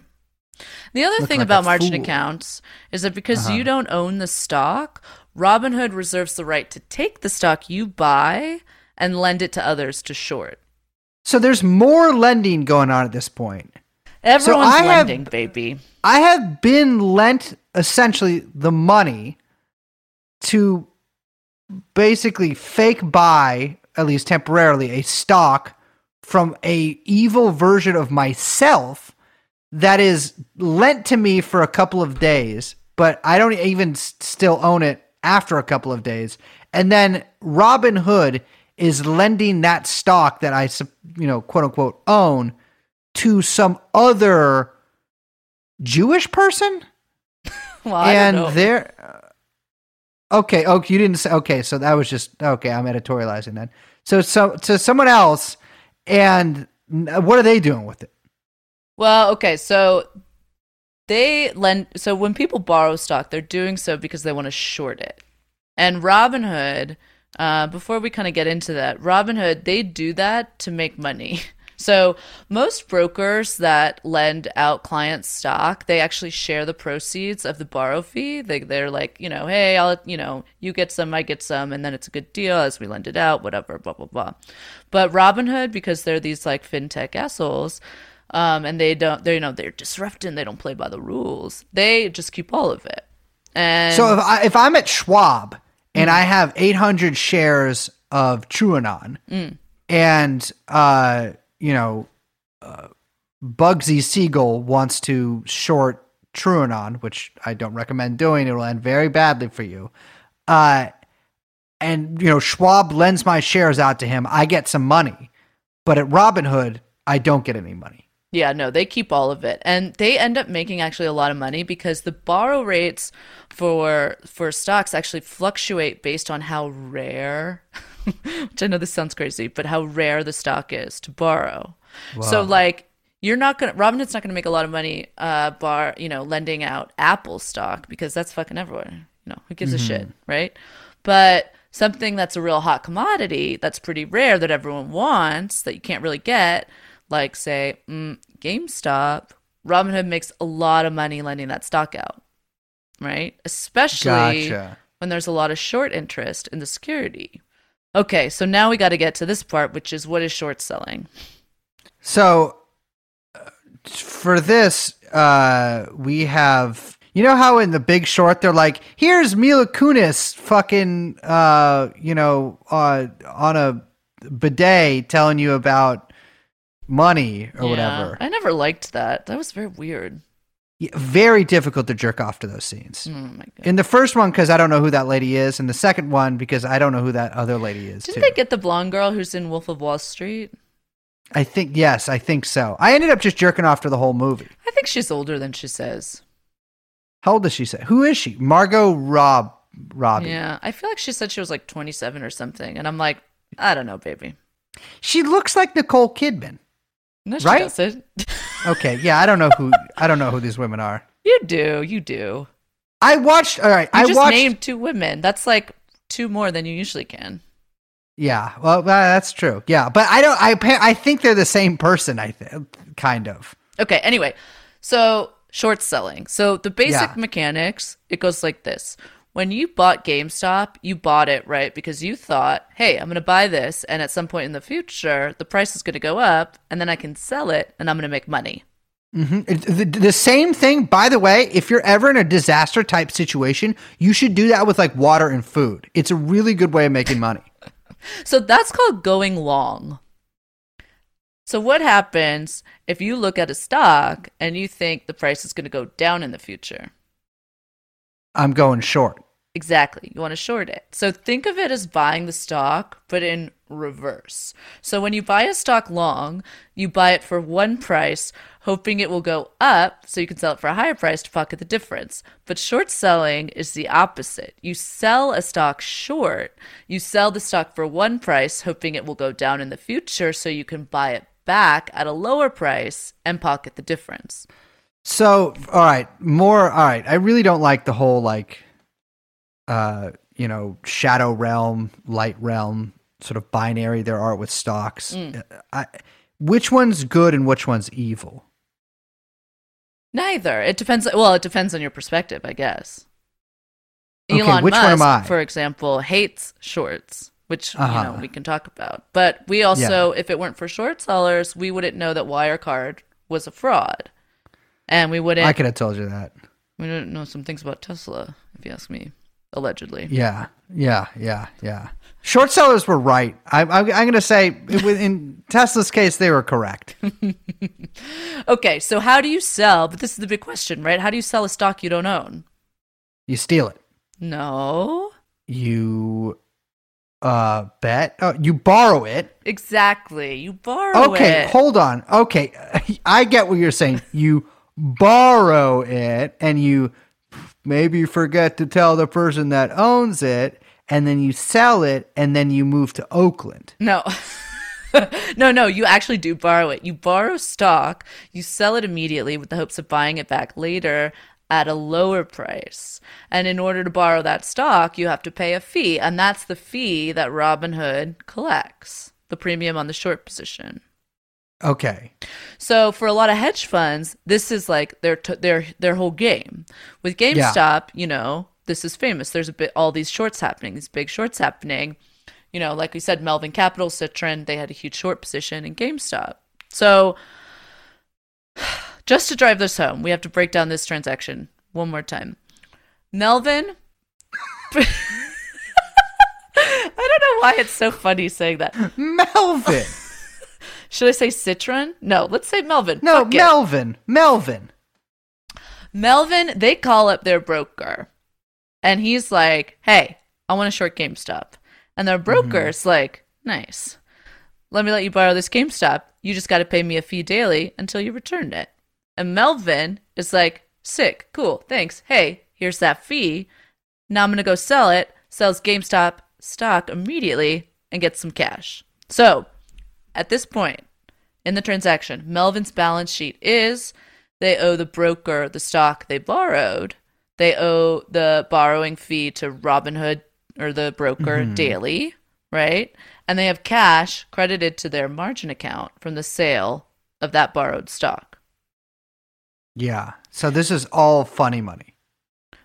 The other Look thing like about margin fool. accounts is that because Uh-huh. you don't own the stock, Robinhood reserves the right to take the stock you buy and lend it to others to short. So there's more lending going on at this point. Everyone's I have- baby. I have been lent essentially the money to basically fake buy, at least temporarily, a stock from a evil version of myself that is lent to me for a couple of days, but I don't even still own it after a couple of days. And then Robinhood is lending that stock that I, you know, quote unquote, own to some other Jewish person [LAUGHS] Well, I and don't uh, okay. Oh, you didn't say okay. So that was just okay. I'm editorializing then. So so to someone else, and what are they doing with it? Well, okay, so they lend so when people borrow stock, they're doing so because they want to short it. And Robinhood, uh, before we kind of get into that, Robinhood, they do that to make money. [LAUGHS] So most brokers that lend out clients stock, they actually share the proceeds of the borrow fee. They they're like, you know, hey, I'll you know, you get some, I get some, and then it's a good deal as we lend it out, whatever, blah blah blah. But Robinhood, because they're these like fintech assholes, um, and they don't, they you know, they're disrupting, they don't play by the rules. They just keep all of it. And So if I if I'm at Schwab and Mm. I have 800 shares of TrueAnon, Mm. and uh, you know, uh, Bugsy Siegel wants to short TrueAnon, which I don't recommend doing. It will end very badly for you. Uh, and you know, Schwab lends my shares out to him. I get some money, but at Robinhood, I don't get any money. Yeah, no, they keep all of it. And they end up making actually a lot of money because the borrow rates for for stocks actually fluctuate based on how rare [LAUGHS] which I know this sounds crazy, but how rare the stock is to borrow. So like you're not gonna Robinhood's not gonna make a lot of money uh bar you know, lending out Apple stock because that's fucking everywhere. You know, who gives a shit, right? But something that's a real hot commodity that's pretty rare that everyone wants that you can't really get like say mm, GameStop, Robinhood makes a lot of money lending that stock out, right? Especially Gotcha. when there's a lot of short interest in the security. Okay, so now we got to get to this part, which is what is short selling? So uh, for this, uh, we have you know how in the Big Short they're like, "Here's Mila Kunis, fucking, uh, you know, uh, on a bidet telling you about money or Yeah, whatever." I never liked that. That was very weird. Very difficult to jerk off to those scenes. Oh my god. In the first one, because I don't know who that lady is, and the second one because I don't know who that other lady is Didn't too. they get the blonde girl who's in Wolf of Wall Street? I think yes, I think so. I ended up just jerking off to the whole movie. I think she's older than she says. How old does she say? Who is she? Margot Rob Robbie. Yeah, I feel like she said she was like 27 or something, and I'm like, I don't know, baby. She looks like Nicole Kidman. No, she Right? doesn't. Okay, yeah, I don't know who I don't know who these women are. [LAUGHS] you do, you do. I watched. All right, You I just watched. named two women. That's like two more than you usually can. Yeah, well, that's true. Yeah, but I don't. I I think they're the same person. I think kind of. Okay, anyway, so short selling. So the basic Yeah. mechanics, it goes like this. When you bought GameStop, you bought it, right? Because you thought, hey, I'm going to buy this, and at some point in the future, the price is going to go up, and then I can sell it, and I'm going to make money. Mm-hmm. The, the same thing, by the way. If you're ever in a disaster type situation, you should do that with like water and food. It's a really good way of making money. [LAUGHS] So that's called going long. So what happens if you look at a stock and you think the price is going to go down in the future? I'm going short. Exactly. You want to short it. So think of it as buying the stock, but in reverse. So when you buy a stock long, you buy it for one price, hoping it will go up so you can sell it for a higher price to pocket the difference. But short selling is the opposite. You sell a stock short, you sell the stock for one price, hoping it will go down in the future so you can buy it back at a lower price and pocket the difference. So, all right, more. All right, I really don't like the whole like, uh, you know, shadow realm, light realm sort of binary there are with stocks. Mm. I, which one's good and which one's evil? Neither. It depends. Well, it depends on your perspective, I guess. Okay, Elon which Musk, one am I? for example, hates shorts, which you Uh-huh. know we can talk about. But we also, if it weren't for short sellers, we wouldn't know that Wirecard was a fraud, and we wouldn't. I could have told you that. we didn't know some things about Tesla, if you ask me. Allegedly. Yeah, yeah, yeah, yeah. Short sellers were right. I, I, I'm going to say, in Tesla's case, they were correct. [LAUGHS] Okay, so how do you sell? But this is the big question, right? How do you sell a stock you don't own? You steal it. No, You uh bet. Oh, you borrow it. exactly. You borrow it. Okay, it. hold on. Okay, [LAUGHS] I get what you're saying. You borrow it and you maybe forget to tell the person that owns it and then you sell it and then you move to Oakland. No. [LAUGHS] no, no, you actually do borrow it. You borrow stock, you sell it immediately with the hopes of buying it back later at a lower price. And in order to borrow that stock, you have to pay a fee, and that's the fee that Robinhood collects, the premium on the short position. Okay. So for a lot of hedge funds, this is like their t- their their whole game. With GameStop, you know, this is famous. There's a bit all these shorts happening, these big shorts happening. You know, like we said, Melvin Capital, Citron, they had a huge short position in GameStop. So [SIGHS] just to drive this home, we have to break down this transaction one more time. Melvin [LAUGHS] I don't know why it's so funny saying that. Melvin. Should I say Citron? No, let's say Melvin. No, Fuck it. Melvin. Melvin. Melvin, they call up their broker. And he's like, hey, I want to short GameStop. And their mm-hmm. broker's like, nice. Let me let you borrow this GameStop. You just got to pay me a fee daily until you return it. And Melvin is like, sick, cool, thanks. Hey, here's that fee. Now I'm going to go sell it, sells GameStop stock immediately, and gets some cash. So at this point in the transaction, Melvin's balance sheet is they owe the broker the stock they borrowed. They owe the borrowing fee to Robinhood or the broker mm-hmm. daily, right? And they have cash credited to their margin account from the sale of that borrowed stock. Yeah. So this is all funny money.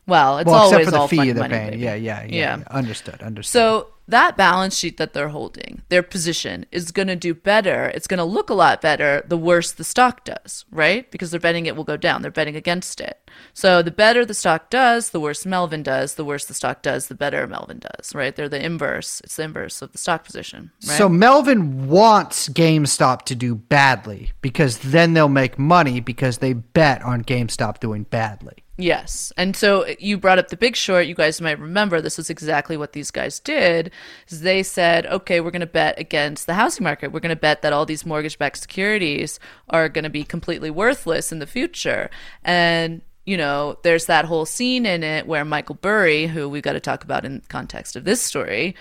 Well, it's well, always except for the all fee fun they're money, paying. Yeah, yeah, yeah, Yeah. yeah. Understood. Understood. So that balance sheet that they're holding, their position is going to do better. It's going to look a lot better the worse the stock does, right? Because they're betting it will go down. They're betting against it. So the better the stock does, the worse Melvin does. The worse the stock does, the better Melvin does, right? They're the inverse. It's the inverse of the stock position, right? So Melvin wants GameStop to do badly because then they'll make money because they bet on GameStop doing badly. Yes. And so you brought up the big short. You guys might remember this is exactly what these guys did. Is they said, okay, we're going to bet against the housing market. We're going to bet that all these mortgage backed securities are going to be completely worthless in the future. And you know, there's that whole scene in it where Michael Burry, who we've got to talk about in context of this story,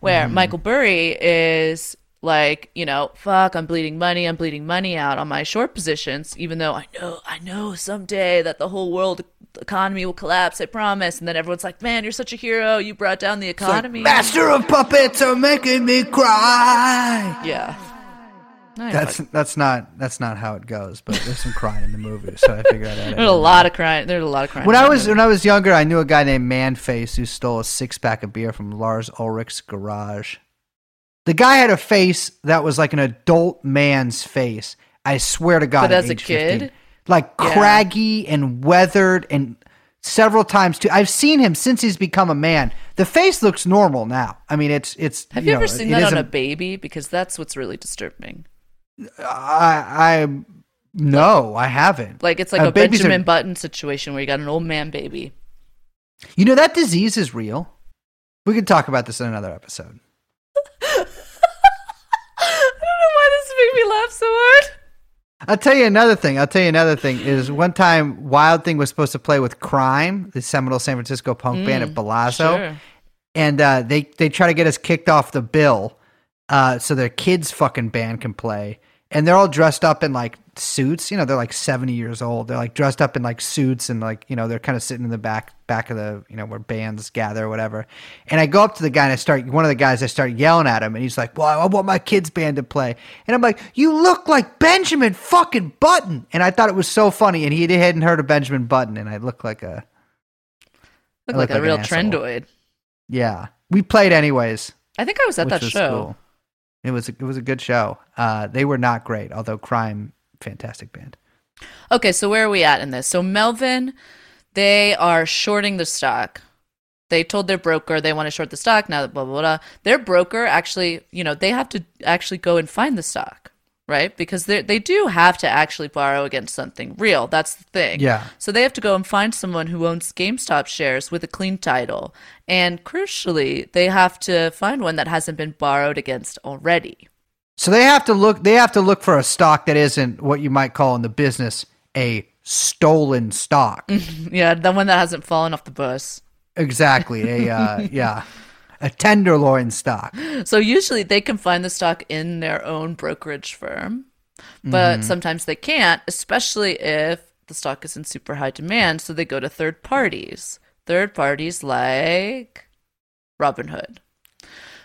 where mm-hmm. Michael Burry is like, you know, fuck, I'm bleeding money, I'm bleeding money out on my short positions, even though I know, I know someday that the whole world economy will collapse, I promise. And then everyone's like, man, you're such a hero, you brought down the economy. Master of puppets are making me cry. yeah. That's fuck. that's not that's not how it goes. But there's some crying in the movie, so I figured I'd. there's a lot of crying. There's a lot of crying. When I was when I was younger, I knew a guy named Manface who stole a six pack of beer from Lars Ulrich's garage. The guy had a face that was like an adult man's face. I swear to God. But as a age 15. kid? like Yeah. craggy and weathered, and several times too. I've seen him since he's become a man. The face looks normal now. I mean, it's it's. Have you, know, ever seen that on a baby? Because that's what's really disturbing. I I no, I haven't. Like it's like Uh, a babies are- Benjamin Button situation where you got an old man baby. You know that disease is real. We could talk about this in another episode. I don't know why this made laugh so hard. I'll tell you another thing. I'll tell you another thing is one time Wild Thing was supposed to play with Crime, the seminal San Francisco punk band at Palazzo, Sure. and uh, they they try to get us kicked off the bill, uh, so their kids' fucking band can play, and they're all dressed up in like suits. You know, they're like seventy years old. They're like dressed up in like suits, and like you know they're kind of sitting in the back back of the you know where bands gather or whatever. And I go up to the guy and I start one of the guys. I start yelling at him, and he's like, "Well, I want my kids' band to play." And I'm like, "You look like Benjamin fucking Button," and I thought it was so funny. And he hadn't heard of Benjamin Button, and I look like a Look like look a real trendoid. yeah. We played anyways. I think I was at that was show. cool. It was it was a good show. Uh, they were not great, although Crime, fantastic band. Okay, so where are we at in this? So Melvin, they are shorting the stock. They told their broker they want to short the stock. Now, blah blah blah. Their broker actually, you know, they have to actually go and find the stock, right? Because they they do have to actually borrow against something real. That's the thing. Yeah. So they have to go and find someone who owns GameStop shares with a clean title, and crucially, they have to find one that hasn't been borrowed against already. So they have to look. They have to look for a stock that isn't what you might call in the business a stolen stock. [LAUGHS] Yeah, the one that hasn't fallen off the bus. exactly. A uh, yeah, [LAUGHS] a tenderloin stock. So usually they can find the stock in their own brokerage firm, but mm-hmm. sometimes they can't, especially if the stock is in super high demand. So they go to third parties. Third parties like Robinhood.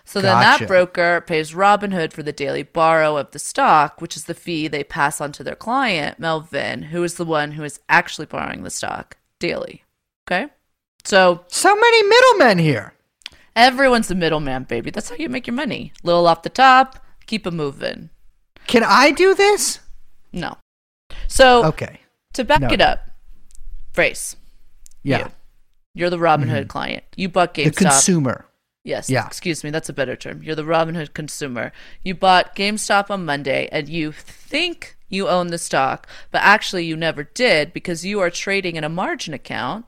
So then Gotcha. that broker pays Robinhood for the daily borrow of the stock, which is the fee they pass on to their client, Melvin, who is the one who is actually borrowing the stock daily. Okay? So So many middlemen here. Everyone's the middleman, baby. That's how you make your money. Little off the top, keep it moving. Can I do this? No. So Okay. to back No. it up, Brace, Yeah. You. you're the Robinhood client. You bought Mm-hmm. The consumer. Yes. Yeah. Excuse me. That's a better term. You're the Robinhood consumer. You bought GameStop on Monday and you think you own the stock, but actually you never did because you are trading in a margin account.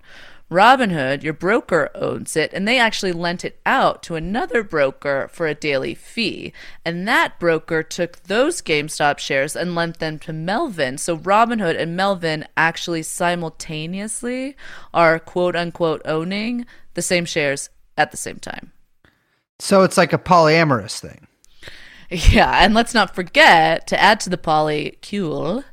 Robinhood, your broker, owns it, and they actually lent it out to another broker for a daily fee. And that broker took those GameStop shares and lent them to Melvin. So Robinhood and Melvin actually simultaneously are quote unquote owning the same shares at the same time. So it's like a polyamorous thing. [LAUGHS] Yeah, and let's not forget to add to the polycule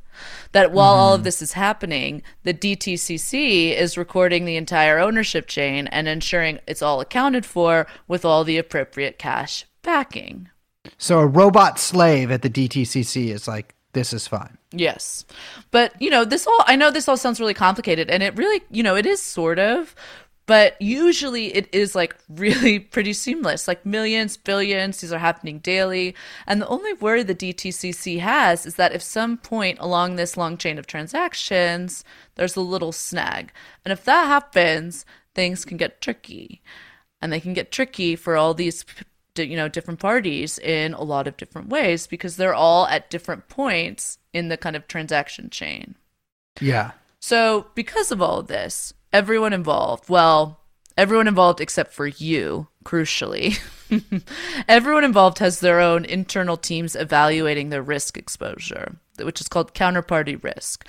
that while all of mm-hmm. this is happening, the DTCC is recording the entire ownership chain and ensuring it's all accounted for with all the appropriate cash backing. So a robot slave at the DTCC is like, this is fine. Yes. But, you know, this all, I know this all sounds really complicated and it really, you know, it is sort of, but usually it is like really [LAUGHS] pretty seamless. Like millions, billions, these are happening daily. And the only worry the DTCC has is that if some point along this long chain of transactions, there's a little snag. And if that happens, things can get tricky. And they can get tricky for all these you know different parties in a lot of different ways because they're all at different points in the kind of transaction chain. Yeah. So, because of all of this, everyone involved, well, everyone involved except for you, crucially, [LAUGHS] everyone involved has their own internal teams evaluating their risk exposure, which is called counterparty risk.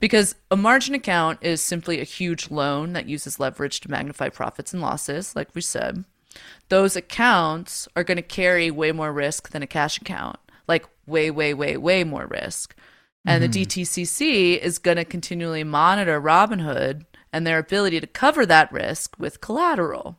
Because a margin account is simply a huge loan that uses leverage to magnify profits and losses, like we said. Those accounts are going to carry way more risk than a cash account, like way, way, way, way more risk. And the mm-hmm. DTCC is going to continually monitor Robinhood and their ability to cover that risk with collateral.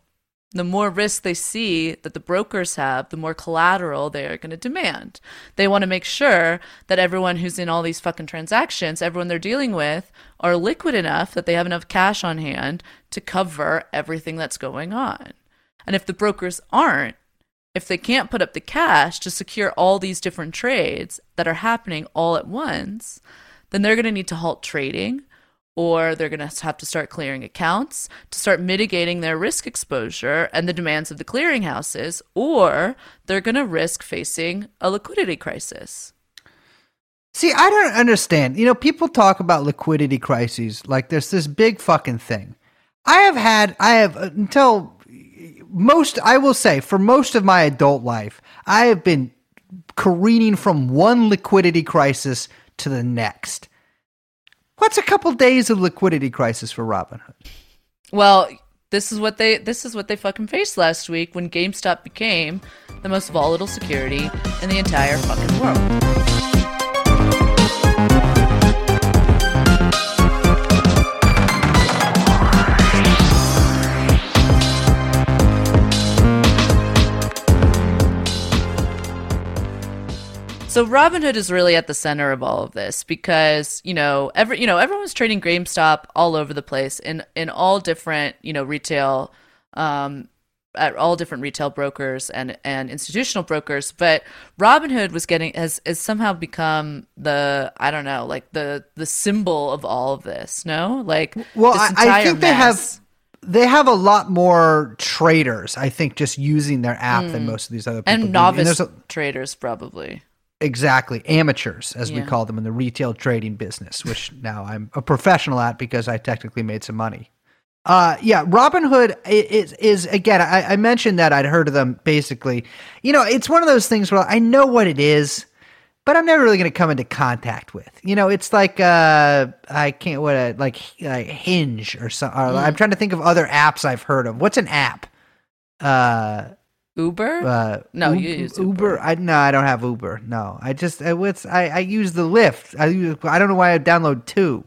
The more risk they see that the brokers have, the more collateral they are going to demand. They want to make sure that everyone who's in all these fucking transactions, everyone they're dealing with, are liquid enough that they have enough cash on hand to cover everything that's going on. And if the brokers aren't, if they can't put up the cash to secure all these different trades that are happening all at once, then they're going to need to halt trading or they're going to have to start clearing accounts to start mitigating their risk exposure and the demands of the clearinghouses, or they're going to risk facing a liquidity crisis. See, I don't understand. You know, people talk about liquidity crises like there's this big fucking thing. I have had, I have, uh, until most, I will say, for most of my adult life, I have been careening from one liquidity crisis to the next. What's a couple days of liquidity crisis for Robinhood? Well, this is what they this is what they fucking faced last week when GameStop became the most volatile security in the entire fucking world. So Robinhood is really at the center of all of this because you know every you know everyone's trading GameStop all over the place in in all different you know retail um at all different retail brokers and and institutional brokers but Robinhood was getting has has somehow become the I don't know like the the symbol of all of this no like Well, I, I think they have they have a lot more traders. I think just using their app than most of these other people. and do. novice there's a- traders probably Exactly. Amateurs, as we call them in the retail trading business, which now I'm a professional at because I technically made some money. Uh, yeah, Robinhood is, is again, I, I mentioned that I'd heard of them basically. You know, it's one of those things where I know what it is, but I'm never really going to come into contact with. You know, it's like, uh, I can't, what, uh, like uh, Hinge or something. I'm trying to think of other apps I've heard of. What's an app? Uh, Uber uh, No, Ub- you use Uber. Uber. I no, I don't have Uber. No, I just I, what's I, I use the Lyft. I use, I don't know why I download two.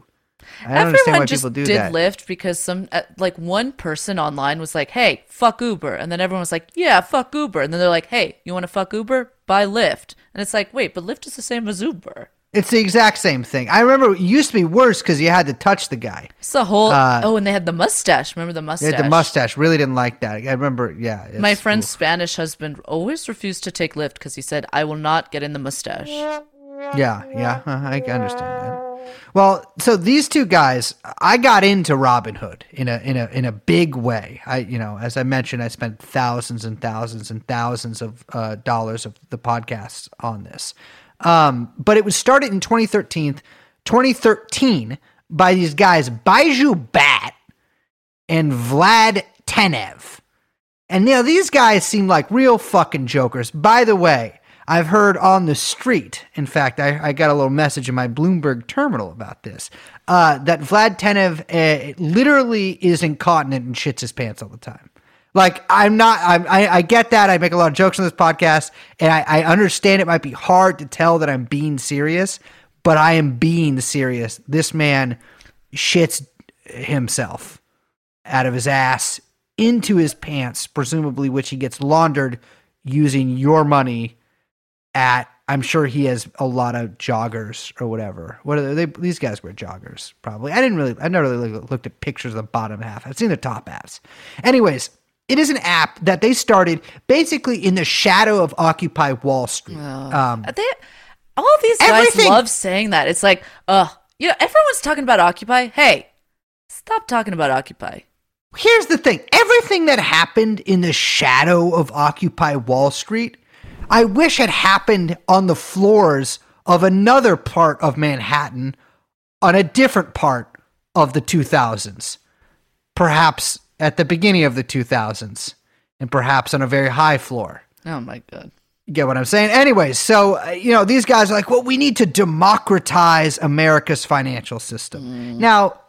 I don't understand why Everyone just people do did that. Lyft because some uh, like one person online was like, "Hey, fuck Uber," and then everyone was like, "Yeah, fuck Uber," and then they're like, "Hey, you want to fuck Uber? Buy Lyft," and it's like, wait, but Lyft is the same as Uber. It's the exact same thing. I remember it used to be worse because you had to touch the guy. It's the whole. Uh, oh, and they had the mustache. Remember the They mustache? had the mustache. Really didn't like that. I remember. Yeah. My friend's Spanish husband always refused to take Lyft because he said, "I will not get in the mustache." Yeah, yeah, uh, I understand that. Well, so these two guys, I got into Robinhood in a in a in a big way. I, you know, as I mentioned, I spent thousands and thousands and thousands of uh, dollars of the podcasts on this. Um, but it was started in 2013, 2013 by these guys, Baiju Bhatt and Vlad Tenev. And know, these guys seem like real fucking jokers. By the way, I've heard on the street, in fact, I, I got a little message in my Bloomberg terminal about this, uh, that Vlad Tenev uh, literally is incontinent and shits his pants all the time. Like, I'm not, I'm, I, I get that. I make a lot of jokes on this podcast, and I, I understand it might be hard to tell that I'm being serious, but I am being serious. This man shits himself out of his ass into his pants, presumably which he gets laundered using your money at I'm sure he has a lot of joggers or whatever. What are they? These guys wear joggers, probably. I didn't really. I never really looked at pictures of the bottom half. I've seen the top halves. Anyways, it is an app that they started basically in the shadow of Occupy Wall Street. Um, They, all these guys love saying that. It's like, uh, you know, everyone's talking about Occupy. Hey, stop talking about Occupy. here's the thing everything that happened in the shadow of Occupy Wall Street, I wish had happened on the floors of another part of Manhattan on a different part of the 2000s. Perhaps at the beginning of the 2000s, and perhaps on a very high floor. Oh my god. You get what I'm saying? Anyways, so, uh, you know, these guys are like, well, we need to democratize America's financial system. Now,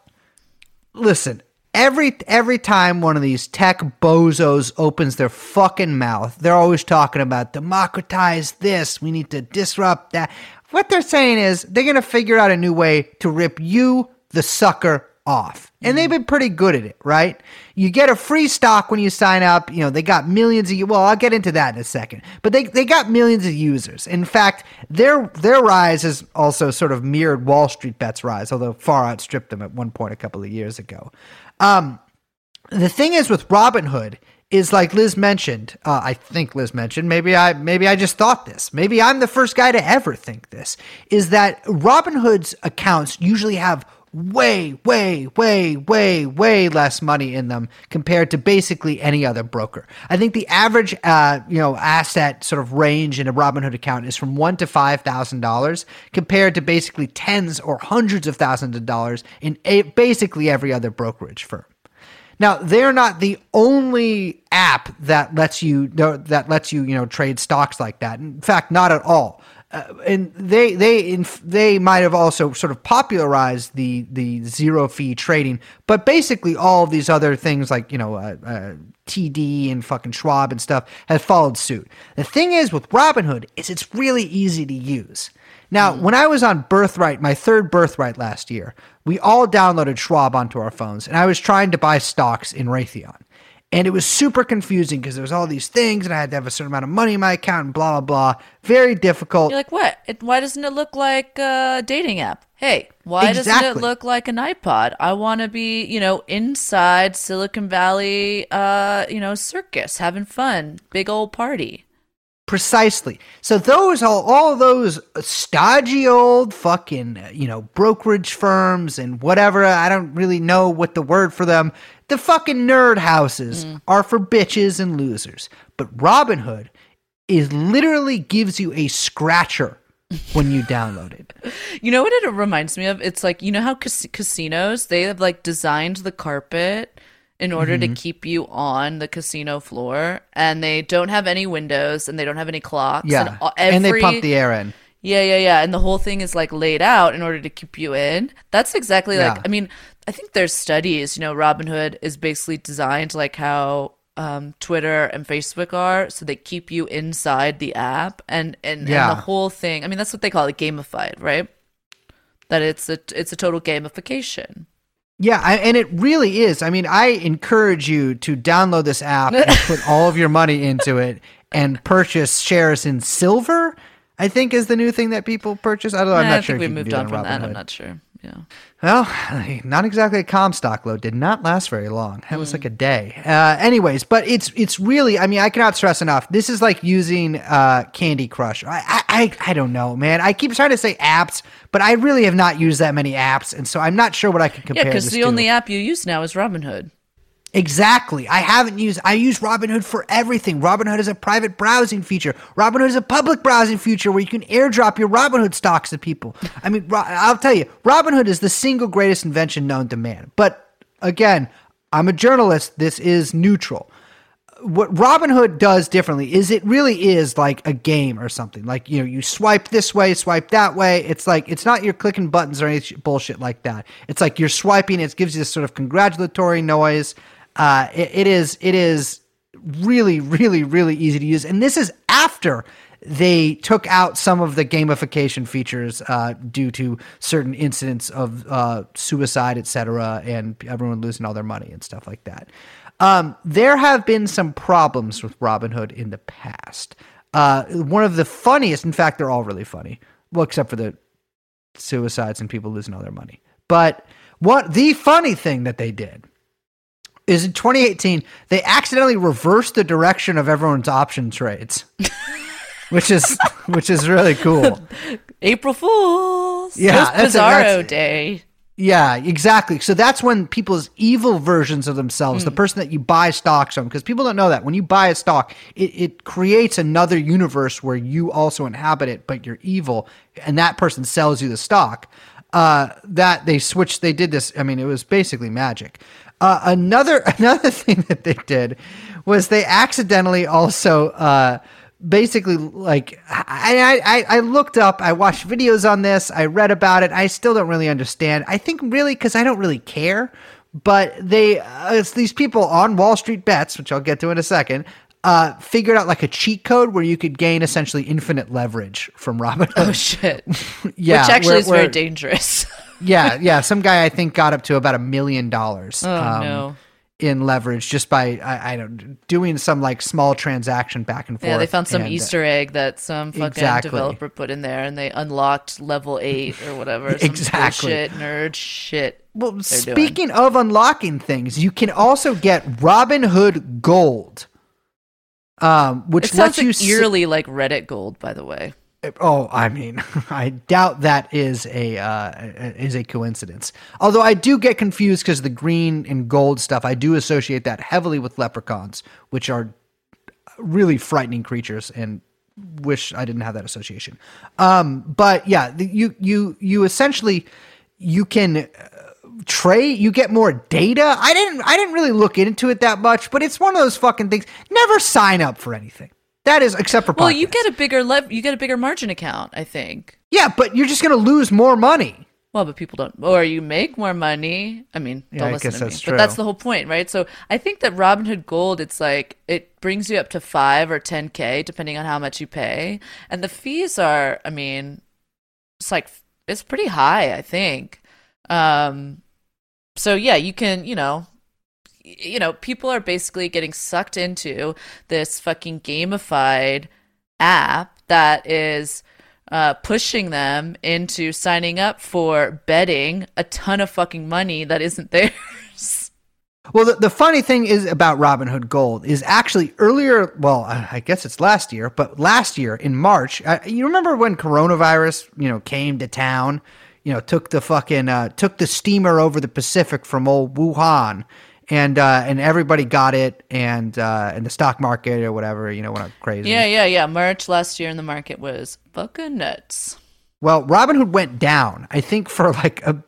listen, every every time one of these tech bozos opens their fucking mouth, they're always talking about democratize this, we need to disrupt that. What they're saying is they're going to figure out a new way to rip you the sucker off. And they've been pretty good at it, right? You get a free stock when you sign up. You know, they got millions of you well, I'll get into that in a second. But they they got millions of users. In fact, their their rise has also sort of mirrored Wall Street Bet's rise, although far outstripped them at one point a couple of years ago. Um, the thing is with Robinhood is like Liz mentioned. Uh, I think Liz mentioned. Maybe I maybe I just thought this. Maybe I'm the first guy to ever think this. Is that Robinhood's accounts usually have way, way, way, way, way less money in them compared to basically any other broker. I think the average, uh, you know, asset sort of range in a Robinhood account is from one to five thousand dollars, compared to basically tens or hundreds of thousands of dollars in a, basically every other brokerage firm. Now they're not the only app that lets you that lets you you know trade stocks like that. In fact, not at all. Uh, and they they in, they might have also sort of popularized the the zero fee trading, but basically all these other things like you know uh, uh, TD and fucking Schwab and stuff have followed suit. The thing is with Robinhood is it's really easy to use. Now, when I was on Birthright, my third Birthright last year, we all downloaded Schwab onto our phones, and I was trying to buy stocks in Raytheon. And it was super confusing because there was all these things, and I had to have a certain amount of money in my account, and blah blah blah. Very difficult. You're like, what? It, why doesn't it look like a dating app? Hey, why doesn't it look like an iPod? I want to be, you know, inside Silicon Valley, uh, you know, circus, having fun, big old party. Precisely. So those all all those stodgy old fucking you know brokerage firms and whatever I don't really know what the word for them. The fucking nerd houses mm. are for bitches and losers. But Robinhood is literally gives you a scratcher when you download it. [LAUGHS] You know what it reminds me of? It's like you know how cas- casinos they have like designed the carpet in order Mm-hmm. to keep you on the casino floor, and they don't have any windows and they don't have any clocks. Yeah. and, all- and they pump the air in. Yeah, yeah, yeah. And the whole thing is like laid out in order to keep you in. That's exactly like I mean, I think there's studies, you know, Robinhood is basically designed like how um, Twitter and Facebook are, so they keep you inside the app and and, and the whole thing. I mean, that's what they call it gamified, right? that it's a it's a total gamification. Yeah, I, and it really is. I mean, I encourage you to download this app and put all of your money into it and purchase shares in silver. I think is the new thing that people purchase. I don't know. I'm not I sure think if we moved on that from that. I'm not sure. Yeah. Well, [LAUGHS] not exactly a Comstock Lode. Did not last very long. That Hmm. was like a day. Uh, anyways, but it's it's really. I mean, I cannot stress enough. This is like using uh, Candy Crush. I, I I I don't know, man. I keep trying to say apps, but I really have not used that many apps, and so I'm not sure what I can compare. Yeah, because the to. only app you use now is Robinhood. Exactly. I haven't used. I use Robinhood for everything. Robinhood is a private browsing feature. Robinhood is a public browsing feature where you can airdrop your Robinhood stocks to people. I mean, I'll tell you, Robinhood is the single greatest invention known to man. But again, I'm a journalist. This is neutral. What Robinhood does differently is it really is like a game or something. Like you know, you swipe this way, swipe that way. It's like it's not you're clicking buttons or any bullshit like that. It's like you're swiping. It gives you this sort of congratulatory noise. Uh, it, it is it is really really really easy to use, and this is after they took out some of the gamification features uh, due to certain incidents of uh, suicide, etc., and everyone losing all their money and stuff like that. Um, there have been some problems with Robinhood in the past. Uh, one of the funniest, in fact, they're all really funny. Well, except for the suicides and people losing all their money. But what the funny thing that they did is in 2018 they accidentally reversed the direction of everyone's option trades, [LAUGHS] which is which is really cool. [LAUGHS] April Fools. Yeah, It was that's a- Bizarro that's- Day. Yeah, exactly. So that's when people's evil versions of themselves, the person that you buy stocks from, because people don't know that when you buy a stock, it, it creates another universe where you also inhabit it, but you're evil, and that person sells you the stock. Uh, that they switched, they did this. I mean, it was basically magic. Uh, another [LAUGHS] another thing that they did was they accidentally also. Uh, basically like I, I I looked up I watched videos on this I read about it I still don't really understand I think really because I don't really care but they uh, it's these people on Wall Street bets which I'll get to in a second uh figured out like a cheat code where you could gain essentially infinite leverage from Robinhood Oh shit. [LAUGHS] yeah Which actually where- is very dangerous. [LAUGHS] yeah yeah some guy I think got up to about a million dollars Oh um, no. in leverage just by I, I don't doing some like small transaction back and forth Yeah, they found some and, uh, Easter egg that some fucking Exactly. developer put in there, and they unlocked level eight or whatever. [LAUGHS] Exactly. bullshit, nerd shit. Well, doing. speaking of unlocking things, you can also get Robinhood Gold, um, which It lets you. like s- like Reddit gold, by the way. oh, I mean, [LAUGHS] I doubt that is a uh, is a coincidence. Although I do get confused because the green and gold stuff, I do associate that heavily with leprechauns, which are really frightening creatures, and wish I didn't have that association. Um, but yeah, the, you you you essentially you can trade you get more data i didn't i didn't really look into it that much but it's one of those fucking things never sign up for anything that is except for Well, you get a bigger lev- you get a bigger margin account, I think. yeah but you're just gonna lose more money Well, but people don't, or you make more money. I mean, don't I listen to me. that's But that's the whole point, right? So I think that Robinhood Gold, it's like it brings you up to five or ten k, depending on how much you pay, and the fees are, I mean, it's like it's pretty high, I think. Um, so yeah, you can, you know, you know, people are basically getting sucked into this fucking gamified app that is uh, pushing them into signing up for betting a ton of fucking money that isn't [LAUGHS] theirs. well the, the funny thing is about robinhood gold is actually earlier well i I guess it's last year but last year in march uh, you remember when coronavirus you know came to town you know took the fucking uh, took the steamer over the pacific from old wuhan and uh, and everybody got it, and uh, and the stock market or whatever, you know, went up crazy. Yeah, yeah, yeah. March last year in the market was fucking nuts. Well, Robinhood went down. I think for like a,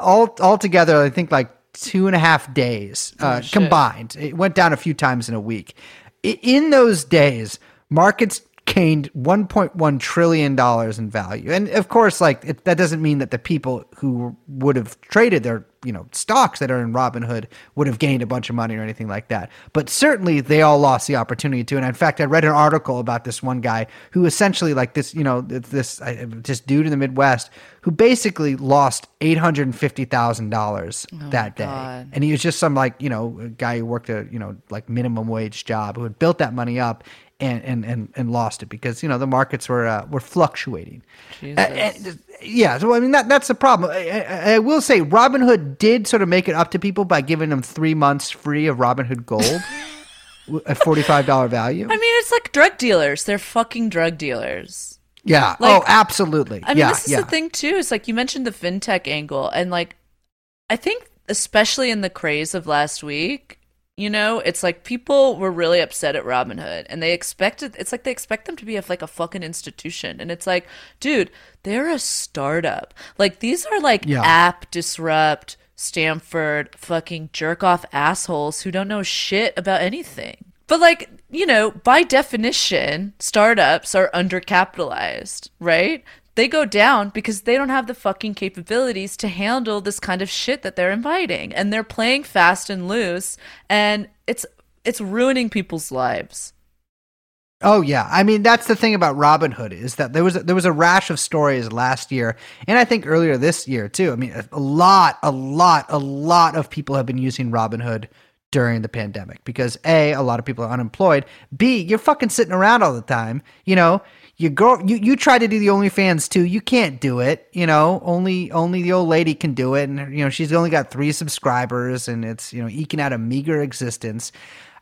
all altogether, I think like two and a half days uh, Oh, combined. It went down a few times in a week. In those days, markets gained 1.1 trillion dollars in value. And of course, like it, that doesn't mean that the people who would have traded their you know stocks that are in Robinhood would have gained a bunch of money or anything like that. But certainly they all lost the opportunity to. And in fact, I read an article about this one guy who essentially like this you know this this dude in the Midwest who basically lost eight hundred and fifty thousand dollars oh, that day, God. and he was just some like you know guy who worked a you know like minimum wage job who had built that money up. And, and, and, and lost it because you know the markets were uh, were fluctuating. Jesus. Uh, and- yeah, so I mean that that's the problem. I, I, I will say Robinhood did sort of make it up to people by giving them three months free of Robinhood Gold, [LAUGHS] a forty five dollar value. I mean, it's like drug dealers. They're fucking drug dealers. Yeah. like- oh, absolutely. I mean, yeah, this is yeah. the thing too. Is like you mentioned the fintech angle, and like I think especially in the craze of last week, you know, it's like people were really upset at Robinhood, and they expected. It's like they expect them to be a, like a fucking institution, and it's like, dude, they're a startup. Like these are like Yeah. app disrupt. Stanford fucking jerk off assholes who don't know shit about anything. But like, you know, by definition, startups are undercapitalized, right? They go down because they don't have the fucking capabilities to handle this kind of shit that they're inviting and they're playing fast and loose and it's it's ruining people's lives. Oh yeah, I mean that's the thing about Robinhood is that there was there was a rash of stories last year, and I think earlier this year too. I mean, a lot, a lot, a lot of people have been using Robinhood during the pandemic because a a lot of people are unemployed. B you're fucking sitting around all the time. You know, you go you you try to do the OnlyFans too. You can't do it. You know, only only the old lady can do it, and you know she's only got three subscribers, and it's you know eking out a meager existence.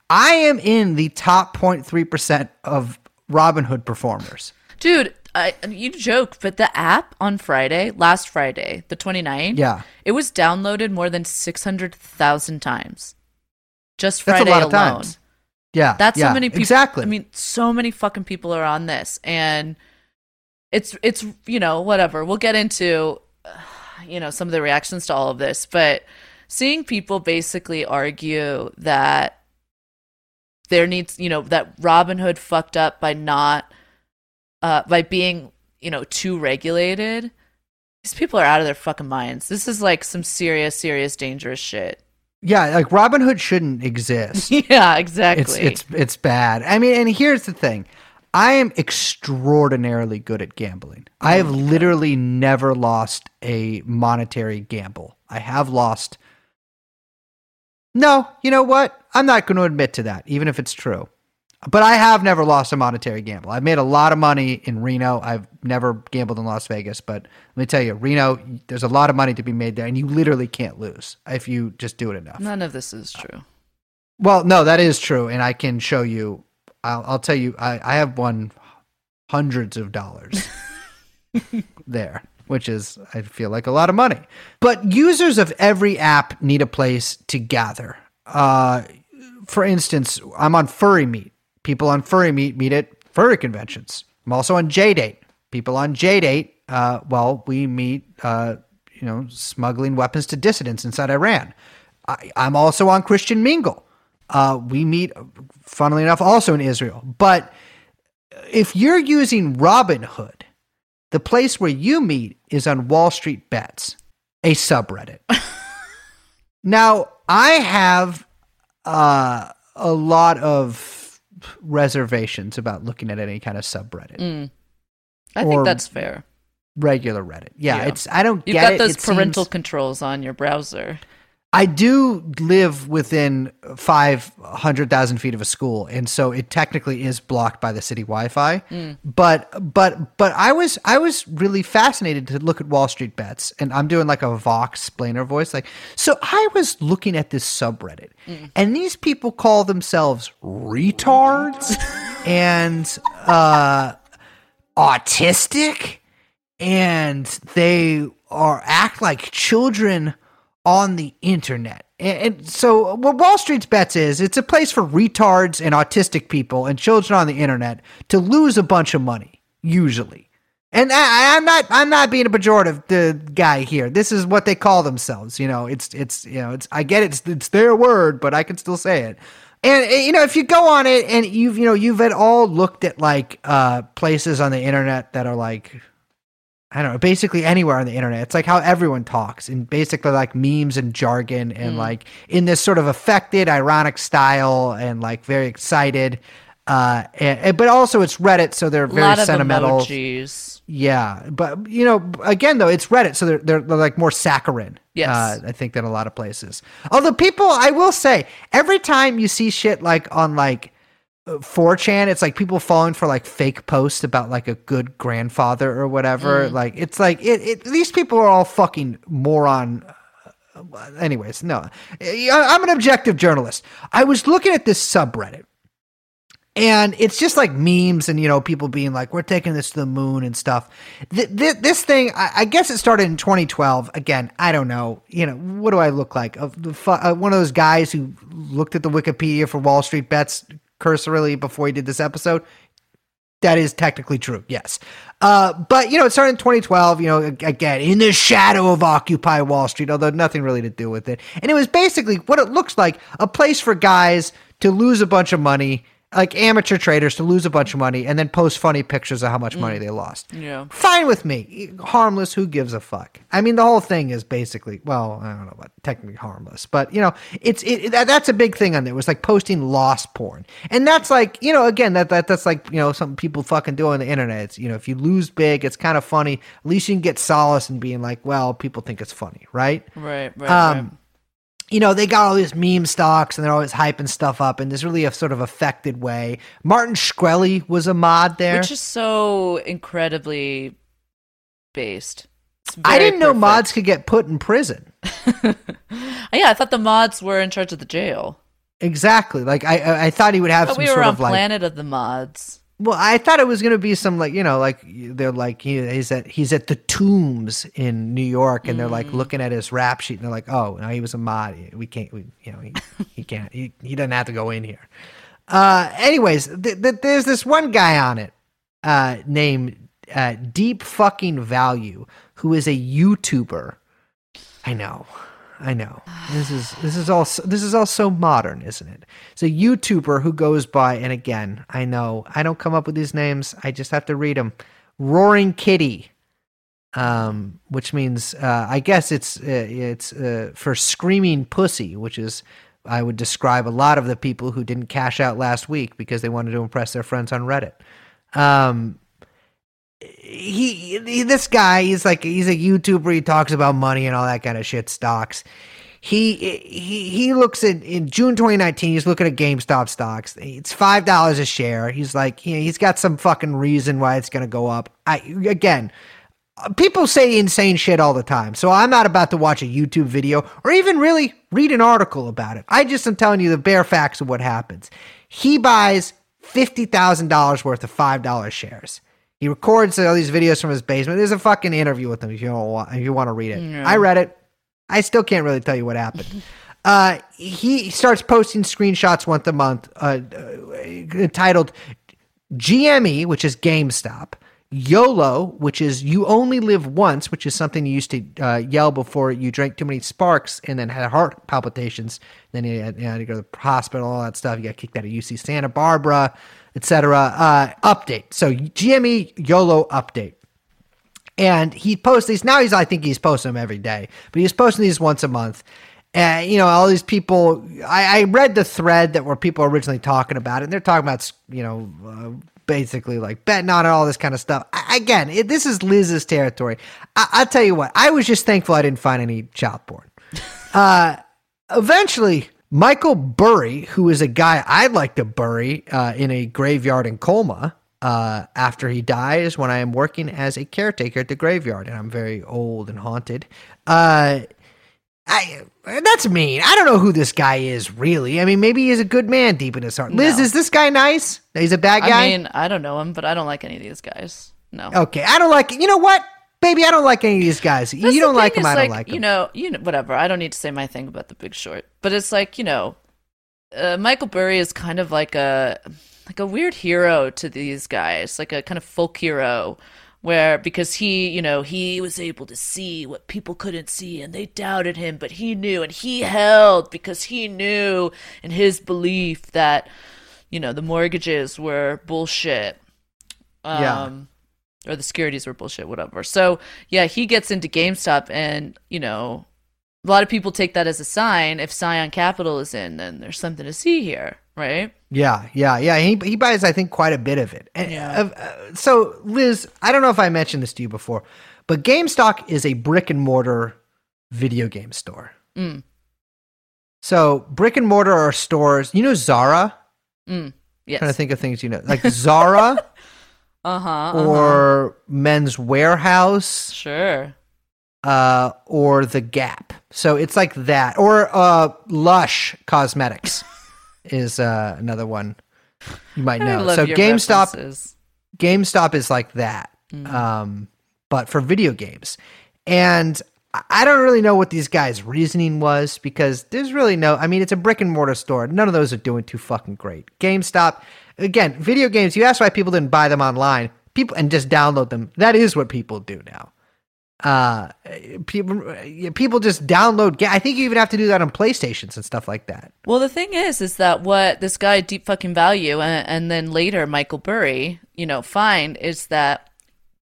I am in the top 0.3% of Robinhood performers. Dude, I, you joke, but the app on Friday, last Friday, the 29th, Yeah. it was downloaded more than 600,000 times. Just Friday a lot of alone. times. Yeah. That's yeah, how many people. Exactly. I mean, so many fucking people are on this, and it's it's you know whatever. We'll get into uh, you know some of the reactions to all of this, but seeing people basically argue that there needs you know that Robinhood fucked up by not uh by being you know too regulated. These people are out of their fucking minds. This is like some serious, serious, dangerous shit. Yeah, like Robinhood shouldn't exist. [LAUGHS] yeah, exactly. it's it's it's bad. I mean, and here's the thing. I am extraordinarily good at gambling. I have literally never lost a monetary gamble. I have lost No, you know what? I'm not going to admit to that, even if it's true. But I have never lost a monetary gamble. I've made a lot of money in Reno. I've never gambled in Las Vegas, but let me tell you, Reno, there's a lot of money to be made there, and you literally can't lose if you just do it enough. None of this is true. Well, no, that is true, and I can show you. I'll, I'll tell you. I, I have won hundreds of dollars [LAUGHS] there, which is I feel like a lot of money. But users of every app need a place to gather. Uh, for instance, I'm on Furry Meet. People on Furry Meet meet at furry conventions. I'm also on JDate. People on JDate, uh, well, we meet, uh, you know, smuggling weapons to dissidents inside Iran. I, I'm also on Christian Mingle. Uh, we meet, funnily enough, also in Israel. But if you're using Robinhood, the place where you meet is on Wall Street Bets, a subreddit. [LAUGHS] now, I have uh, a lot of reservations about looking at any kind of subreddit, Mm. I think that's fair. regular Reddit. Yeah, Yeah. it's I don't You've get got it. those It parental seems- controls on your browser. I do live within five hundred thousand feet of a school, and so it technically is blocked by the city Wi-Fi. But but but I was I was really fascinated to look at Wall Street Bets, and I'm doing like a Vox explainer voice, like so. I was looking at this subreddit, and these people call themselves retards [LAUGHS] and uh, autistic and they are act like children on the internet. And, so what Wall Street's bets is it's a place for retards and autistic people and children on the internet to lose a bunch of money, usually. And I, I'm not I'm not being a pejorative the guy here. This is what they call themselves. You know, it's it's you know, it's I get it, it's, it's their word, but I can still say it. And uh, you know, if you go on it and you've you know you've at all looked at like uh places on the internet that are like I don't know, basically anywhere on the internet. It's like how everyone talks and basically like memes and jargon and like in this sort of affected, ironic style and like very excited. Uh, and, and- but also it's Reddit, so they're very sentimental. emojis. Yeah, but you know, again though, it's Reddit, so they're they're, they're like more saccharine. Yes. uh, I think than a lot of places. Although people, I will say, every time you see shit like on like 4chan, it's like people falling for like fake posts about like a good grandfather or whatever. Like it's like it, it. These people are all fucking moron. Anyways, no, I'm an objective journalist. I was looking at this subreddit and it's just like memes and you know people being like we're taking this to the moon and stuff th- th- this thing I-, I guess it started in 2012 again i don't know you know what do i look like of the fu- uh, one of those guys who looked at the wikipedia for wall street bets cursorily before he did this episode that is technically true yes. Uh, but you know it started in 2012 you know again in the shadow of occupy wall street although nothing really to do with it. And it was basically what it looks like a place for guys to lose a bunch of money like amateur traders to lose a bunch of money and then post funny pictures of how much money they lost. Yeah. fine with me. Harmless who gives a fuck? I mean the whole thing is basically well i don't know about technically harmless but you know it's it, that, that's a big thing on there. It was like posting lost porn. And that's like you know again that, that that's like you know something people fucking do on the internet. It's you know if you lose big it's kind of funny. At least you can get solace in being like well people think it's funny right? Right, right, um, right. You know, they got all these meme stocks and they're always hyping stuff up in this really a sort of affected way. Martin Shkreli was a mod there. Which is so incredibly based. I didn't know perfect. mods could get put in prison. [LAUGHS] Yeah, I thought the mods were in charge of the jail. Exactly. Like I, I- thought he would have But some we sort were on of like. Planet of the Mods. Well, I thought it was going to be some like you know like they're like he, he's at he's at the Tombs in New York and they're Mm. like looking at his rap sheet and they're like oh no he was a mod we can't we, you know he, he can't he, he doesn't have to go in here. Uh, anyways, th- th- there's this one guy on it uh, named uh, Deep Fucking Value who is a YouTuber. I know. I know. This is this is all this is all so modern, isn't it? It's a YouTuber who goes by, and again, I know I don't come up with these names. I just have to read them. Roaring Kitty, um, which means uh, I guess it's uh, it's uh, for screaming pussy, which is I would describe a lot of the people who didn't cash out last week because they wanted to impress their friends on Reddit. Um, he, he this guy he's like he's a YouTuber. He talks about money and all that kind of shit stocks. He he he looks at in June 2019. He's looking at GameStop stocks. It's five dollars a share. He's like he, he's got some fucking reason why it's gonna go up. I again. People say insane shit all the time, so I'm not about to watch a YouTube video or even really read an article about it. I just am telling you the bare facts of what happens. He buys fifty thousand dollars worth of five dollar shares. He records all these videos from his basement. There's a fucking interview with him if you don't want, if you want to read it. I read it. I still can't really tell you what happened. [LAUGHS] uh, he starts posting screenshots once a month, uh, uh, titled GME, which is GameStop. YOLO, which is you only live once, which is something you used to uh, yell before you drank too many sparks and then had heart palpitations. Then you had, you had to go to the hospital, all that stuff. You got kicked out of UC Santa Barbara, etc. Uh, update. So GME YOLO update. And he posts these now. He's I think he's posting them every day, but he's posting these once a month. And you know all these people. I, I read the thread that where people originally talking about it. And they're talking about you know uh, basically like betting on it, all this kind of stuff. I, again, it, this is Liz's territory. I, I'll tell you what. I was just thankful I didn't find any child porn. [LAUGHS] uh, eventually, Michael Burry, who is a guy I'd like to bury uh, in a graveyard in Colma uh, after he dies, when I am working as a caretaker at the graveyard, and I'm very old and haunted. Uh, I that's mean. I don't know who this guy is really. I mean, maybe he's a good man deep in his heart. Liz, No. is this guy nice? He's a bad guy. I mean, I don't know him, but I don't like any of these guys. No. okay, I don't like. You know what, baby? I don't like any of these guys. That's you don't like them, I don't like them. You know, you know, whatever. I don't need to say my thing about the Big Short, but it's like you know, uh, Michael Burry is kind of like a like a weird hero to these guys, like a kind of folk hero, where because he, you know, he was able to see what people couldn't see and they doubted him, but he knew and he held because he knew in his belief that, you know, the mortgages were bullshit. Um, Yeah. Or the securities were bullshit, whatever. So, yeah, he gets into GameStop and, you know, a lot of people take that as a sign. If Scion Capital is in, then there's something to see here, right? Yeah, yeah, yeah. He he buys, I think, quite a bit of it. And, uh, uh, so, Liz, I don't know if I mentioned this to you before, but GameStop is a brick and mortar video game store. Mm. So, brick and mortar are stores. You know Zara. Mm. Yes. trying to think of things you know, like Zara [LAUGHS] Uh huh. or Men's Wearhouse. Sure. uh, or the Gap. So it's like that, or uh, Lush Cosmetics [LAUGHS] is uh, another one you might know. So GameStop, references. GameStop is like that, um, but for video games. And I- I don't really know what these guys' reasoning was because there's really no. I mean, it's a brick and mortar store. None of those are doing too fucking great. GameStop, again, video games. You ask why people didn't buy them online, people and just download them. That is what people do now. Uh, people people just download. I think you even have to do that on PlayStations and stuff like that. Well, the thing is, is that what this guy Deep Fucking Value and, and then later Michael Burry, you know, find is that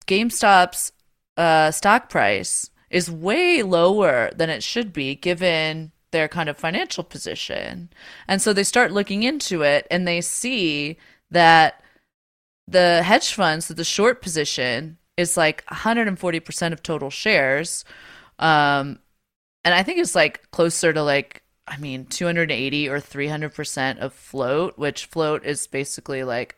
GameStop's uh, stock price is way lower than it should be given their kind of financial position. And so they start looking into it and they see that the hedge funds, that the short position is like 140% of total shares. Um, and I think it's like closer to like I mean 280 or 300% of float, which float is basically like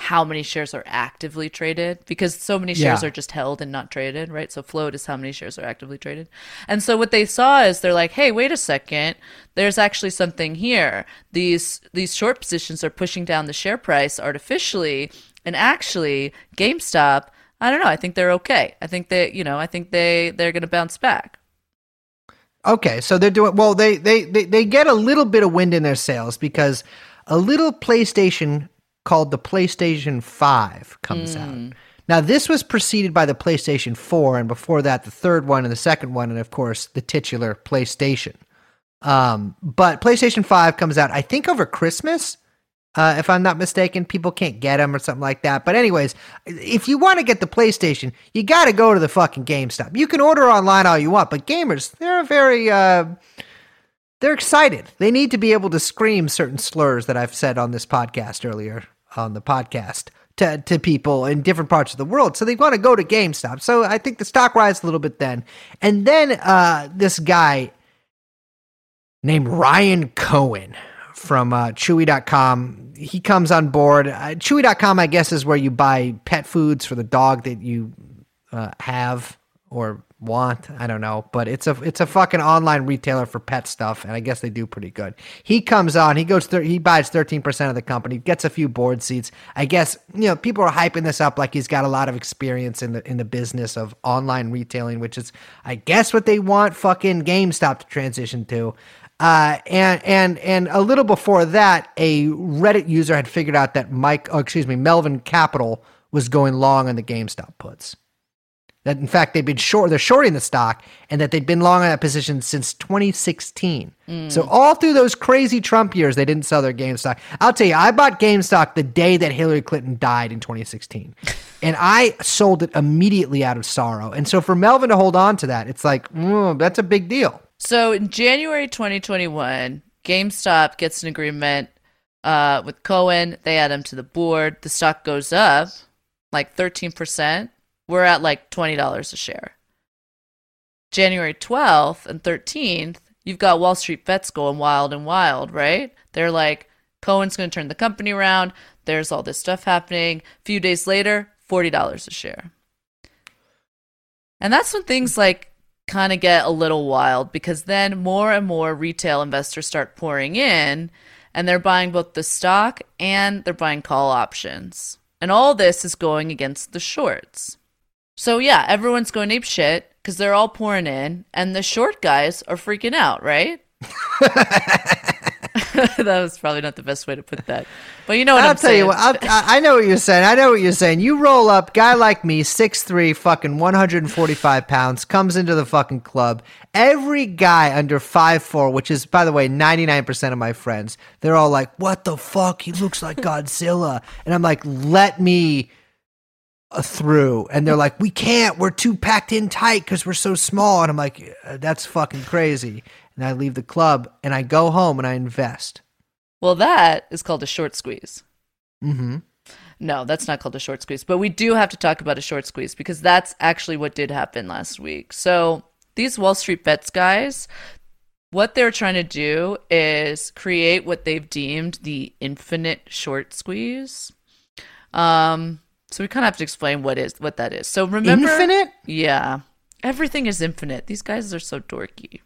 how many shares are actively traded because so many shares Yeah. are just held and not traded, right? So float is how many shares are actively traded. And so what they saw is they're like, "Hey, wait a second. There's actually something here. These these short positions are pushing down the share price artificially, and actually GameStop, I don't know, I think they're okay. I think they, you know, I think they they're going to bounce back." Okay, so they're doing well. They, they they they get a little bit of wind in their sails because a little PlayStation called the PlayStation Five comes out. Now this was preceded by the PlayStation Four, and before that, the third one and the second one, and of course the titular PlayStation. Um, but PlayStation Five comes out, I think, over Christmas. Uh, if I'm not mistaken, people can't get them or something like that. But anyways, if you want to get the PlayStation, you got to go to the fucking GameStop. You can order online all you want, but gamers, they're very, uh, they're excited. They need to be able to scream certain slurs that I've said on this podcast earlier on the podcast to, to people in different parts of the world. So they want to go to GameStop. So I think the stock rises a little bit then. And then uh, this guy named Ryan Cohen from uh, Chewy.com. He comes on board. Uh, Chewy.com, I guess, is where you buy pet foods for the dog that you uh, have or want. I don't know, but it's a it's a fucking online retailer for pet stuff, and I guess they do pretty good. He comes on. He goes. Thir- he buys thirteen percent of the company. Gets a few board seats. I guess you know people are hyping this up like he's got a lot of experience in the in the business of online retailing, which is I guess what they want fucking GameStop to transition to. Uh, and and and a little before that, a Reddit user had figured out that Mike, oh, excuse me, Melvin Capital was going long on the GameStop puts. That in fact they've been short, they're shorting the stock, and that they've been long on that position since 2016. So all through those crazy Trump years, they didn't sell their GameStop. I'll tell you, I bought GameStop the day that Hillary Clinton died in 2016, [LAUGHS] and I sold it immediately out of sorrow. And so for Melvin to hold on to that, it's like mm, that's a big deal. So in January 2021, GameStop gets an agreement uh, with Cohen. They add him to the board. The stock goes up like 13%. We're at like $20 a share. January 12th and 13th, you've got Wall Street bets going wild and wild, right? They're like, Cohen's going to turn the company around. There's all this stuff happening. A few days later, $40 a share. And that's when things like kind of get a little wild because then more and more retail investors start pouring in and they're buying both the stock and they're buying call options. And all this is going against the shorts. So yeah, everyone's going ape shit because they're all pouring in and the short guys are freaking out, right? [LAUGHS] that was probably not the best way to put that, but you know what I'll am tell saying. you what. I'll, I I know what you're saying. I know what you're saying. You roll up, guy like me, six three, fucking 145 pounds, comes into the fucking club. Every guy under five four, which is, by the way, 99% of my friends, they're all like, what the fuck? He looks like [LAUGHS] Godzilla. and I'm like, let me through. And they're like, we can't. We're too packed in tight because we're so small. And I'm like, "Uh, that's fucking crazy. And I leave the club and I go home and I invest. well, that is called a short squeeze. Mm-hmm. No, that's not called a short squeeze. But we do have to talk about a short squeeze because that's actually what did happen last week. So these Wall Street bets guys, what they're trying to do is create what they've deemed the infinite short squeeze. Um, so we kind of have to explain what is what that is. So remember, Infinite? yeah, everything is infinite. These guys are so dorky.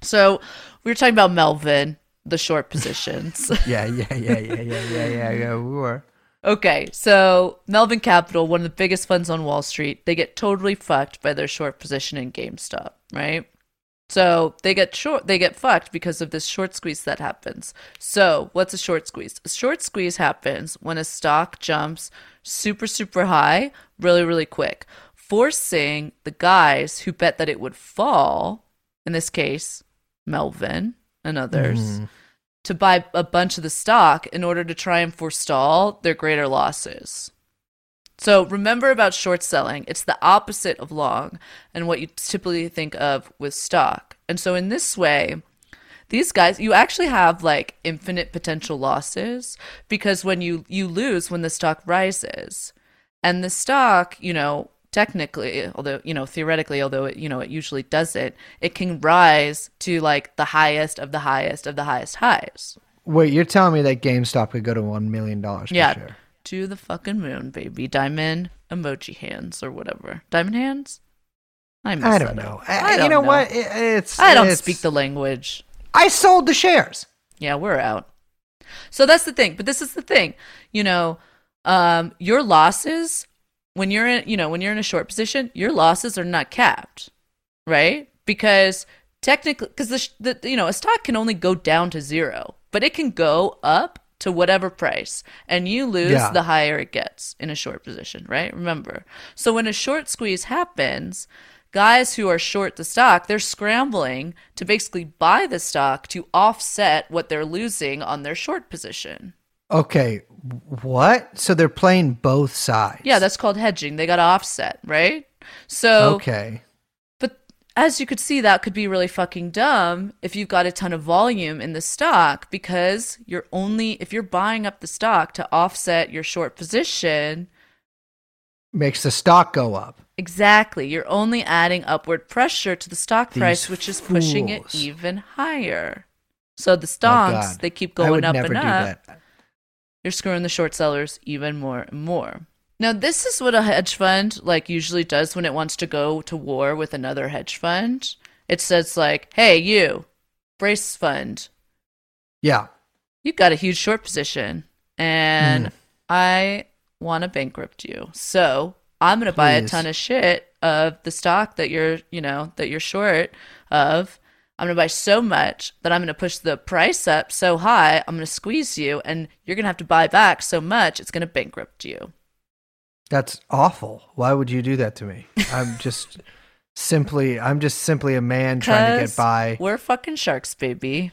So we were talking about Melvin, the short positions. [LAUGHS] Yeah, yeah, yeah, yeah, yeah, yeah, yeah, yeah. We were. Okay, so Melvin Capital, one of the biggest funds on Wall Street, they get totally fucked by their short position in GameStop, right? So they get short they get fucked because of this short squeeze that happens. So what's a short squeeze? A short squeeze happens when a stock jumps super, super high, really, really quick, forcing the guys who bet that it would fall, in this case, Melvin and others, mm-hmm. to buy a bunch of the stock in order to try and forestall their greater losses. So remember about short selling, it's the opposite of long and what you typically think of with stock. And so in this way, these guys you actually have like infinite potential losses because when you you lose when the stock rises. And the stock, you know, technically, although, you know, theoretically, although it, you know, it usually doesn't, it can rise to like the highest of the highest of the highest highs. Wait, you're telling me that GameStop could go to one million dollars Yeah. share? To the fucking moon, baby. Diamond emoji hands or whatever. Diamond hands? I, I don't know. up. I, I you don't know, know. what? It- it's I don't it's- speak the language. I sold the shares. Yeah, we're out. So that's the thing. But this is the thing. You know, um, your losses when you're in, you know, when you're in a short position, your losses are not capped, right? Because technically, because the, the you know a stock can only go down to zero, but it can go up to whatever price, and you lose Yeah. the higher it gets in a short position, right? Remember. So when a short squeeze happens, guys who are short the stock, they're scrambling to basically buy the stock to offset what they're losing on their short position. Okay, what? So they're playing both sides. Yeah, that's called hedging. They got to offset, right? So, okay. As you could see, that could be really fucking dumb if you've got a ton of volume in the stock because you're only, if you're buying up the stock to offset your short position, Makes the stock go up. exactly, you're only adding upward pressure to the stock These price, which is pushing it even higher. So the My stonks, God. they keep going up and do up. that. you're screwing the short sellers even more and more. Now, this is what a hedge fund like usually does when it wants to go to war with another hedge fund. It says like, "Hey, you, brace fund, Yeah. you've got a huge short position, and Mm. I want to bankrupt you. So I'm going to buy a ton of shit of the stock that you're, you know, that you're short of." I'm going to buy so much that I'm going to push the price up so high, I'm going to squeeze you, and you're going to have to buy back so much, it's going to bankrupt you. That's awful. Why would you do that to me? I'm [LAUGHS] just simply I'm just simply a man trying to get by. We're fucking sharks, baby.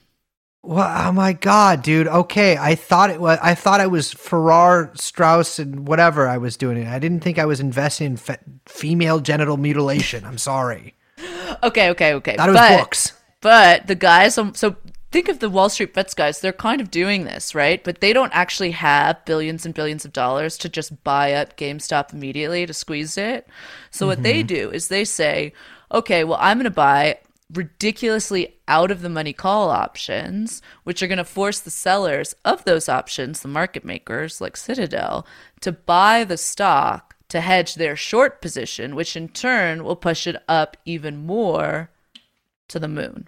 Well, oh my god, dude. Okay, I thought it was. I thought I was Farrar, Straus, and whatever I was doing. I didn't think I was investing in fe- female genital mutilation. I'm sorry. [LAUGHS] Okay, okay, okay. It was books. But the guys, so think of the Wall Street bets guys. They're kind of doing this, right? But they don't actually have billions and billions of dollars to just buy up GameStop immediately to squeeze it. So what they mm-hmm. do is they say, okay, well, I'm going to buy ridiculously out of the money call options, which are going to force the sellers of those options, the market makers like Citadel, to buy the stock to hedge their short position, which in turn will push it up even more to the moon.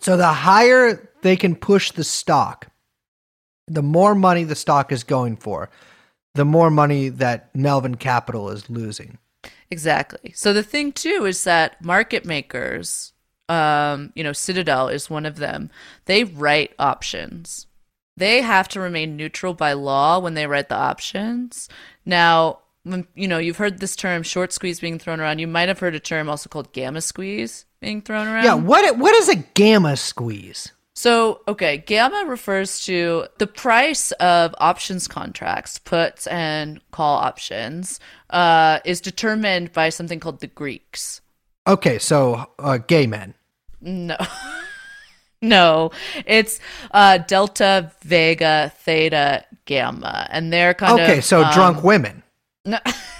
So the higher they can push the stock, the more money the stock is going for, the more money that Melvin Capital is losing. Exactly. So the thing too is that market makers um, you know, Citadel is one of them. They write options. They have to remain neutral by law when they write the options. Now, when you know, you've heard this term short squeeze being thrown around. You might have heard a term also called gamma squeeze being thrown around. Yeah, what what is a gamma squeeze? So, okay, gamma refers to the price of options contracts, puts and call options, uh, is determined by something called the Greeks. Okay, so uh, gay men. No. [LAUGHS] no, it's uh, delta, vega, theta, gamma. And they're kind of. Okay, so um, drunk women. No. [LAUGHS]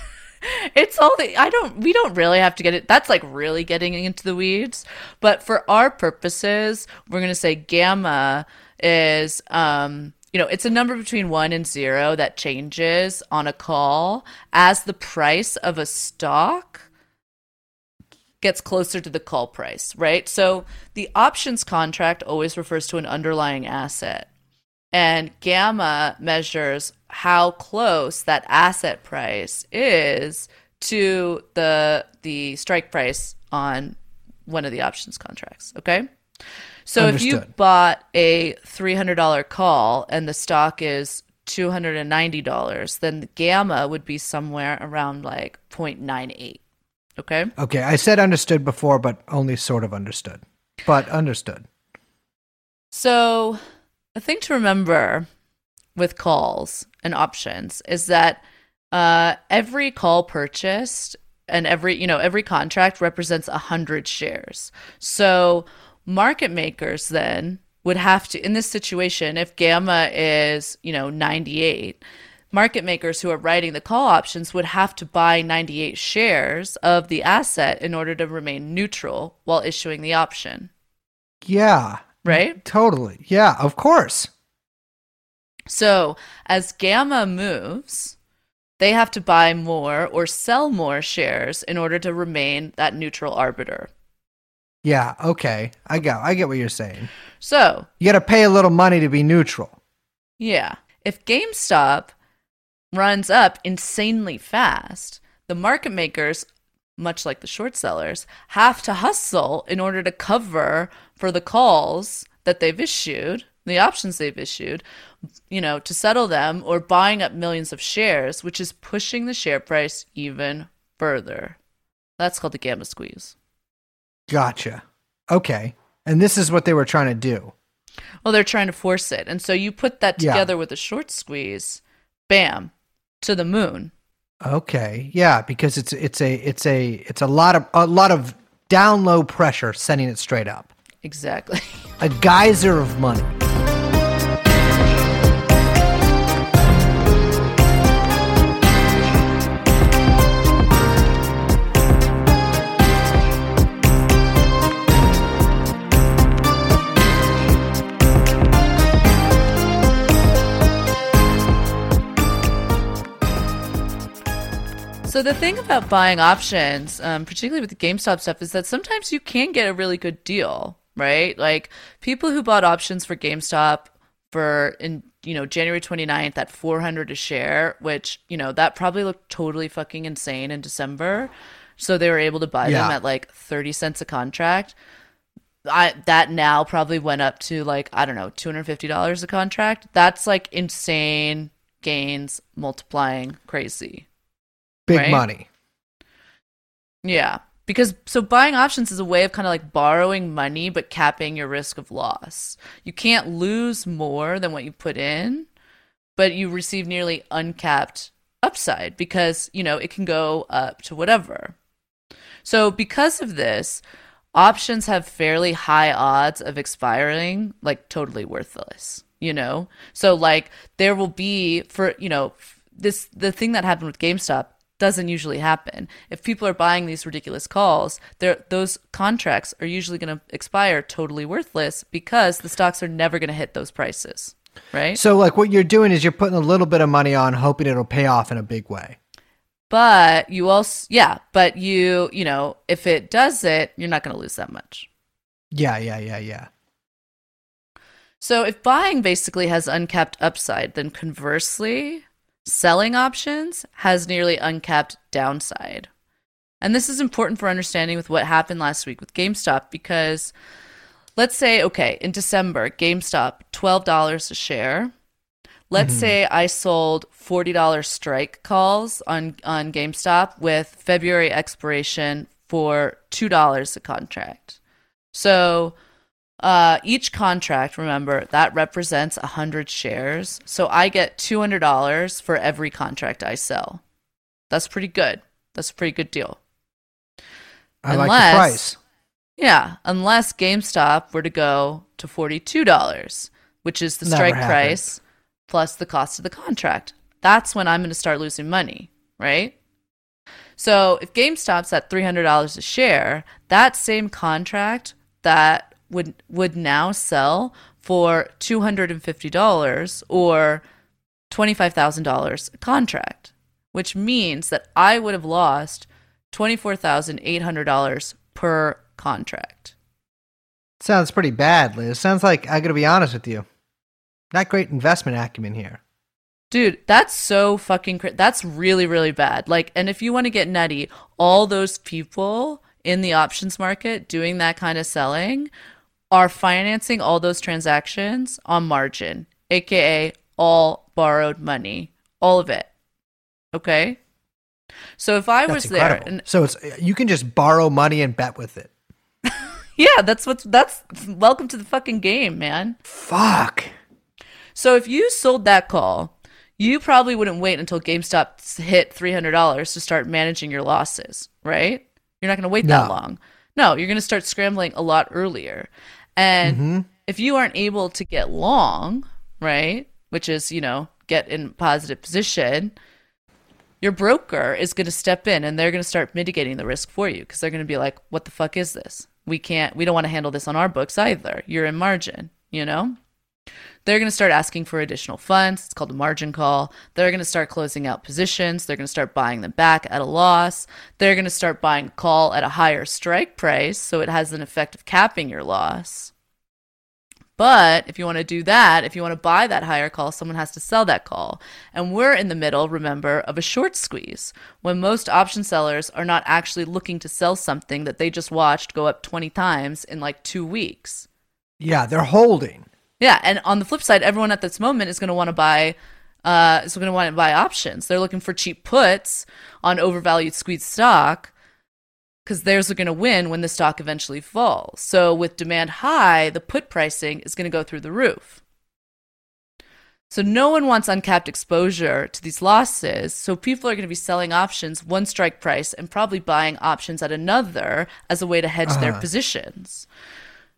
it's all the I don't we don't really have to get it that's like really getting into the weeds but for our purposes we're to say gamma is um you know it's a number between 1 and 0 that changes on a call as the price of a stock gets closer to the call price right? So the options contract always refers to an underlying asset and gamma measures how close that asset price is to the the strike price on one of the options contracts. Okay. So if you bought a three hundred dollar call and the stock is two hundred and ninety dollars, then the gamma would be somewhere around like 0.98. Okay. Okay, I said understood before, but only sort of understood. But understood. So, a thing to remember with calls and options is that uh, every call purchased and every you know every contract represents a hundred shares. So, market makers then would have to in this situation if gamma is you know 98 market makers who are writing the call options would have to buy 98 shares of the asset in order to remain neutral while issuing the option Yeah, right totally. Yeah, of course. So as gamma moves, they have to buy more or sell more shares in order to remain that neutral arbiter. Yeah, okay. I got I get what you're saying. So, You got to pay a little money to be neutral. yeah, if GameStop runs up insanely fast, the market makers, much like the short sellers, have to hustle in order to cover for the calls that they've issued, the options they've issued, you know, to settle them or buying up millions of shares, which is pushing the share price even further. That's called the gamma squeeze. Gotcha. Okay. And this is what they were trying to do. Well, they're trying to force it. And so you put that Yeah. together with a short squeeze, bam, to the moon. Okay. Yeah, because it's it's a it's a it's a lot of a lot of down low pressure sending it straight up. Exactly. [LAUGHS] A geyser of money. So the thing about buying options, um, particularly with the GameStop stuff, is that sometimes you can get a really good deal, right? Like people who bought options for GameStop for in you know January 29th at 400 a share, which you know that probably looked totally fucking insane in December. So they were able to buy them at like 30 cents a contract. I that now probably went up to like I don't know two hundred fifty dollars a contract. That's like insane gains multiplying crazy. Big Right? money. Yeah, because so buying options is a way of kind of like borrowing money but capping your risk of loss. You can't lose more than what you put in, but you receive nearly uncapped upside because you know it can go up to whatever. So because of this, options have fairly high odds of expiring like totally worthless, you know? So like there will be for, you know, this the thing that happened with GameStop doesn't usually happen. If people are buying these ridiculous calls, those contracts are usually going to expire totally worthless because the stocks are never going to hit those prices, right? So like what you're doing is you're putting a little bit of money on hoping it'll pay off in a big way. but you also yeah, but you, you know, if it does it, you're not going to lose that much. Yeah, yeah, yeah, yeah. So if buying basically has uncapped upside, then conversely, selling options has nearly uncapped downside. And this is important for understanding with what happened last week with GameStop because let's say, okay, in December, GameStop, $12 a share. Let's mm-hmm. say I sold $40 strike calls on, on GameStop with February expiration for $2 a contract. So uh, each contract, remember, that represents 100 shares. So I get $200 for every contract I sell. That's pretty good. That's a pretty good deal. I like Unless- the price. Yeah, unless GameStop were to go to $42, which is the Never strike happened. price plus the cost of the contract. That's when I'm going to start losing money, right? So if GameStop's at $300 a share, that same contract that would would now sell for $250 or $25,000 contract, which means that I would have lost $24,800 per contract. Sounds pretty bad, Liz. Sounds like I got to be honest with you. Not great investment acumen here. Dude, that's so fucking cra- that's really really bad. Like and if you want to get nutty, all those people in the options market doing that kind of selling are financing all those transactions on margin, aka all borrowed money, all of it. Okay? So if I That's was there and so it's you can just borrow money and bet with it. [LAUGHS] yeah, that's what's that's welcome to the fucking game, man. Fuck. So if you sold that call, you probably wouldn't wait until GameStop hit three hundred dollars to start managing your losses, right? You're not going to wait that long. No, you're going to start scrambling a lot earlier. And Mm-hmm. if you aren't able to get long, right, which is you know get in positive position, your broker is going to step in and they're going to start mitigating the risk for you because they're going to be like, "What the fuck is this? We can't. We don't want to handle this on our books either. You're in margin, you know." They're going to start asking for additional funds. It's called a margin call. They're going to start closing out positions. They're going to start buying them back at a loss. They're going to start buying call at a higher strike price, so it has an effect of capping your loss. But if you want to do that, if you want to buy that higher call, someone has to sell that call. And we're in the middle, remember, of a short squeeze when most option sellers are not actually looking to sell something that they just watched go up 20 times in like two weeks. Yeah, they're holding. Yeah, and on the flip side, everyone at this moment is going to want to buy uh is going to want to buy options. They're looking for cheap puts on overvalued squeezed stock cuz theirs are going to win when the stock eventually falls. So with demand high, the put pricing is going to go through the roof. So no one wants uncapped exposure to these losses. So people are going to be selling options one strike price and probably buying options at another as a way to hedge their Uh-huh. positions.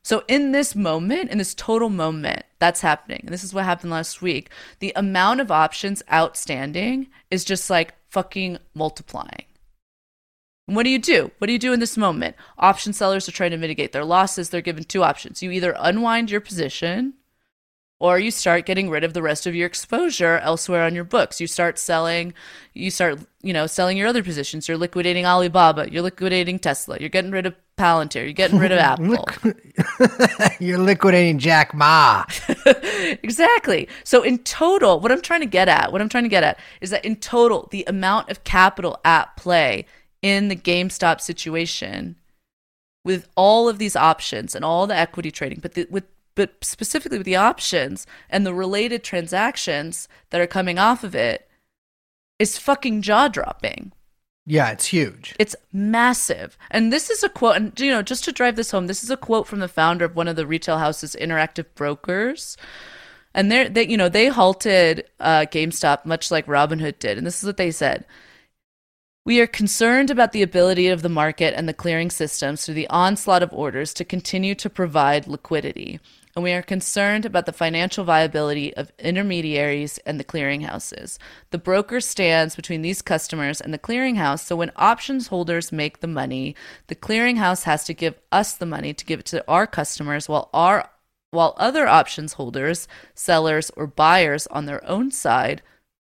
So in this moment, in this total moment that's happening, and this is what happened last week, the amount of options outstanding is just like fucking multiplying. And what do you do? What do you do in this moment? Option sellers are trying to mitigate their losses. They're given two options. You either unwind your position or you start getting rid of the rest of your exposure elsewhere on your books. You start selling, you start, you know, selling your other positions. You're liquidating Alibaba, you're liquidating Tesla, you're getting rid of Palantir, you're getting rid of [LAUGHS] Apple. [LAUGHS] You're liquidating Jack Ma. [LAUGHS] exactly. So in total, what I'm trying to get at, what I'm trying to get at is that in total, the amount of capital at play in the GameStop situation with all of these options and all the equity trading, but the, with but specifically with the options and the related transactions that are coming off of it is fucking jaw dropping. Yeah, it's huge. It's massive. And this is a quote, and you know, just to drive this home, this is a quote from the founder of one of the retail houses, Interactive Brokers. And they're, they, you know, they halted uh, GameStop much like Robinhood did. And this is what they said. We are concerned about the ability of the market and the clearing systems through the onslaught of orders to continue to provide liquidity. And we are concerned about the financial viability of intermediaries and the clearinghouses. The broker stands between these customers and the clearinghouse, so when options holders make the money, the clearinghouse has to give us the money to give it to our customers while our while other options holders, sellers or buyers on their own side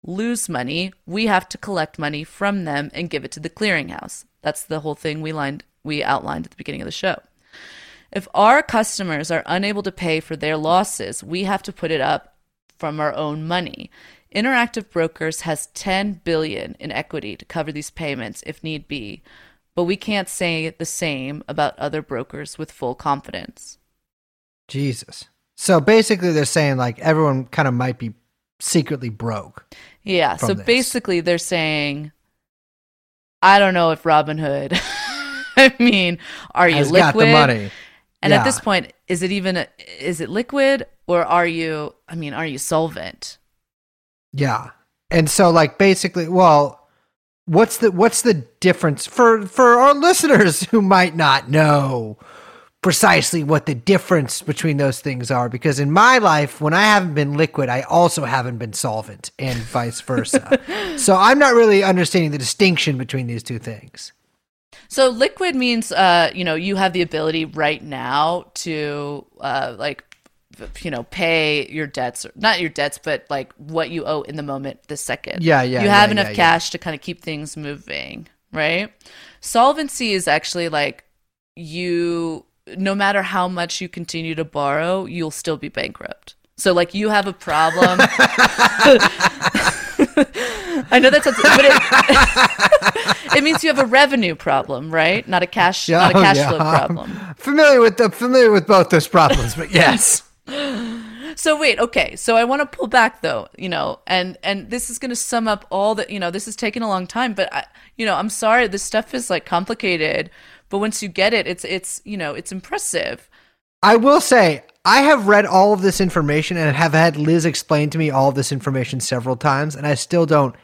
lose money, we have to collect money from them and give it to the clearinghouse. That's the whole thing we lined we outlined at the beginning of the show. If our customers are unable to pay for their losses, we have to put it up from our own money. Interactive Brokers has 10 billion in equity to cover these payments if need be. but we can't say the same about other brokers with full confidence. Jesus. So basically, they're saying like everyone kind of might be secretly broke. Yeah. So this. basically, they're saying, I don't know if Robinhood. [LAUGHS] I mean, are you Has liquid? got the money. And at this point, is it even a, is it liquid or are you? I mean, are you solvent? Yeah. And so like basically, well, what's the what's the difference for for our listeners [LAUGHS] who might not know precisely what the difference between those things are because in my life when I haven't been liquid, I also haven't been solvent and vice versa. [LAUGHS] so I'm not really understanding the distinction between these two things. So liquid means, uh, you know, you have the ability right now to, uh, like, you know, pay your debts, not your debts, but like what you owe in the moment, the second. Yeah, yeah, You have yeah, enough yeah, yeah. cash to kind of keep things moving, right? Solvency is actually like you, no matter how much you continue to borrow, you'll still be bankrupt. So like you have a problem. [LAUGHS] [LAUGHS] I know that sounds, but it, [LAUGHS] it means you have a revenue problem, right? Not a cash, not a cash yeah. flow problem. Familiar with the familiar with both those problems, but yes. [LAUGHS] So wait, okay. So I want to pull back though, you know, and and this is going to sum up all the, you know, this is taking a long time, but I, you know, I'm sorry, this stuff is like complicated, but once you get it, it's it's, you know, it's impressive. I will say I have read all of this information and have had Liz explain to me all of this information several times, and I still don't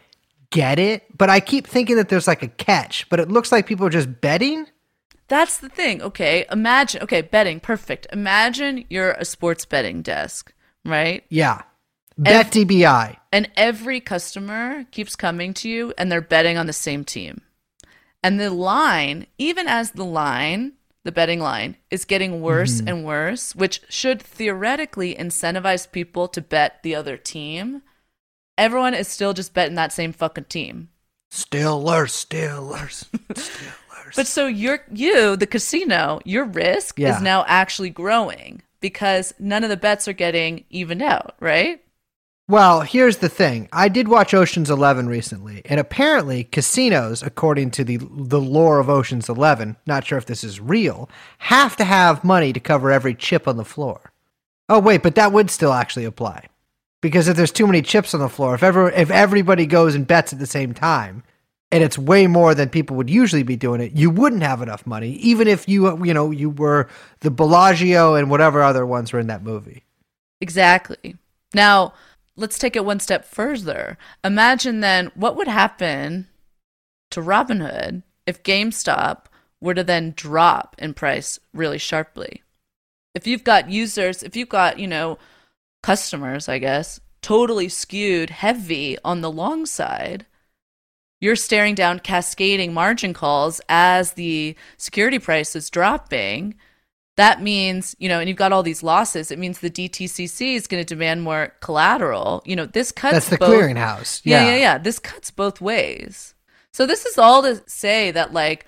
get it. But I keep thinking that there's like a catch. But it looks like people are just betting. That's the thing. Okay, imagine. Okay, betting, perfect. Imagine you're a sports betting desk, right? Yeah, bet DBI. And every customer keeps coming to you and they're betting on the same team. And the line, even as the line, the betting line, is getting worse mm-hmm. and worse, which should theoretically incentivize people to bet the other team, everyone is still just betting that same fucking team. Stillers, Stillers, [LAUGHS] Stillers. But so you're you, the casino, your risk Yeah. is now actually growing because none of the bets are getting evened out, right? Well, here's the thing. I did watch Ocean's 11 recently, and apparently casinos, according to the the lore of Ocean's 11, not sure if this is real, have to have money to cover every chip on the floor. Oh wait, but that would still actually apply. Because if there's too many chips on the floor, if ever if everybody goes and bets at the same time, and it's way more than people would usually be doing it, you wouldn't have enough money even if you you know, you were the Bellagio and whatever other ones were in that movie. Exactly. Now, let's take it one step further. Imagine then what would happen to Robinhood if GameStop were to then drop in price really sharply. If you've got users, if you've got, you know, customers, I guess, totally skewed heavy on the long side, you're staring down cascading margin calls as the security price is dropping. That means you know and you've got all these losses it means the dtcc is going to demand more collateral. You know this cuts That's the both, clearinghouse. yeah yeah. yeah this cuts both ways. So this is all to say that like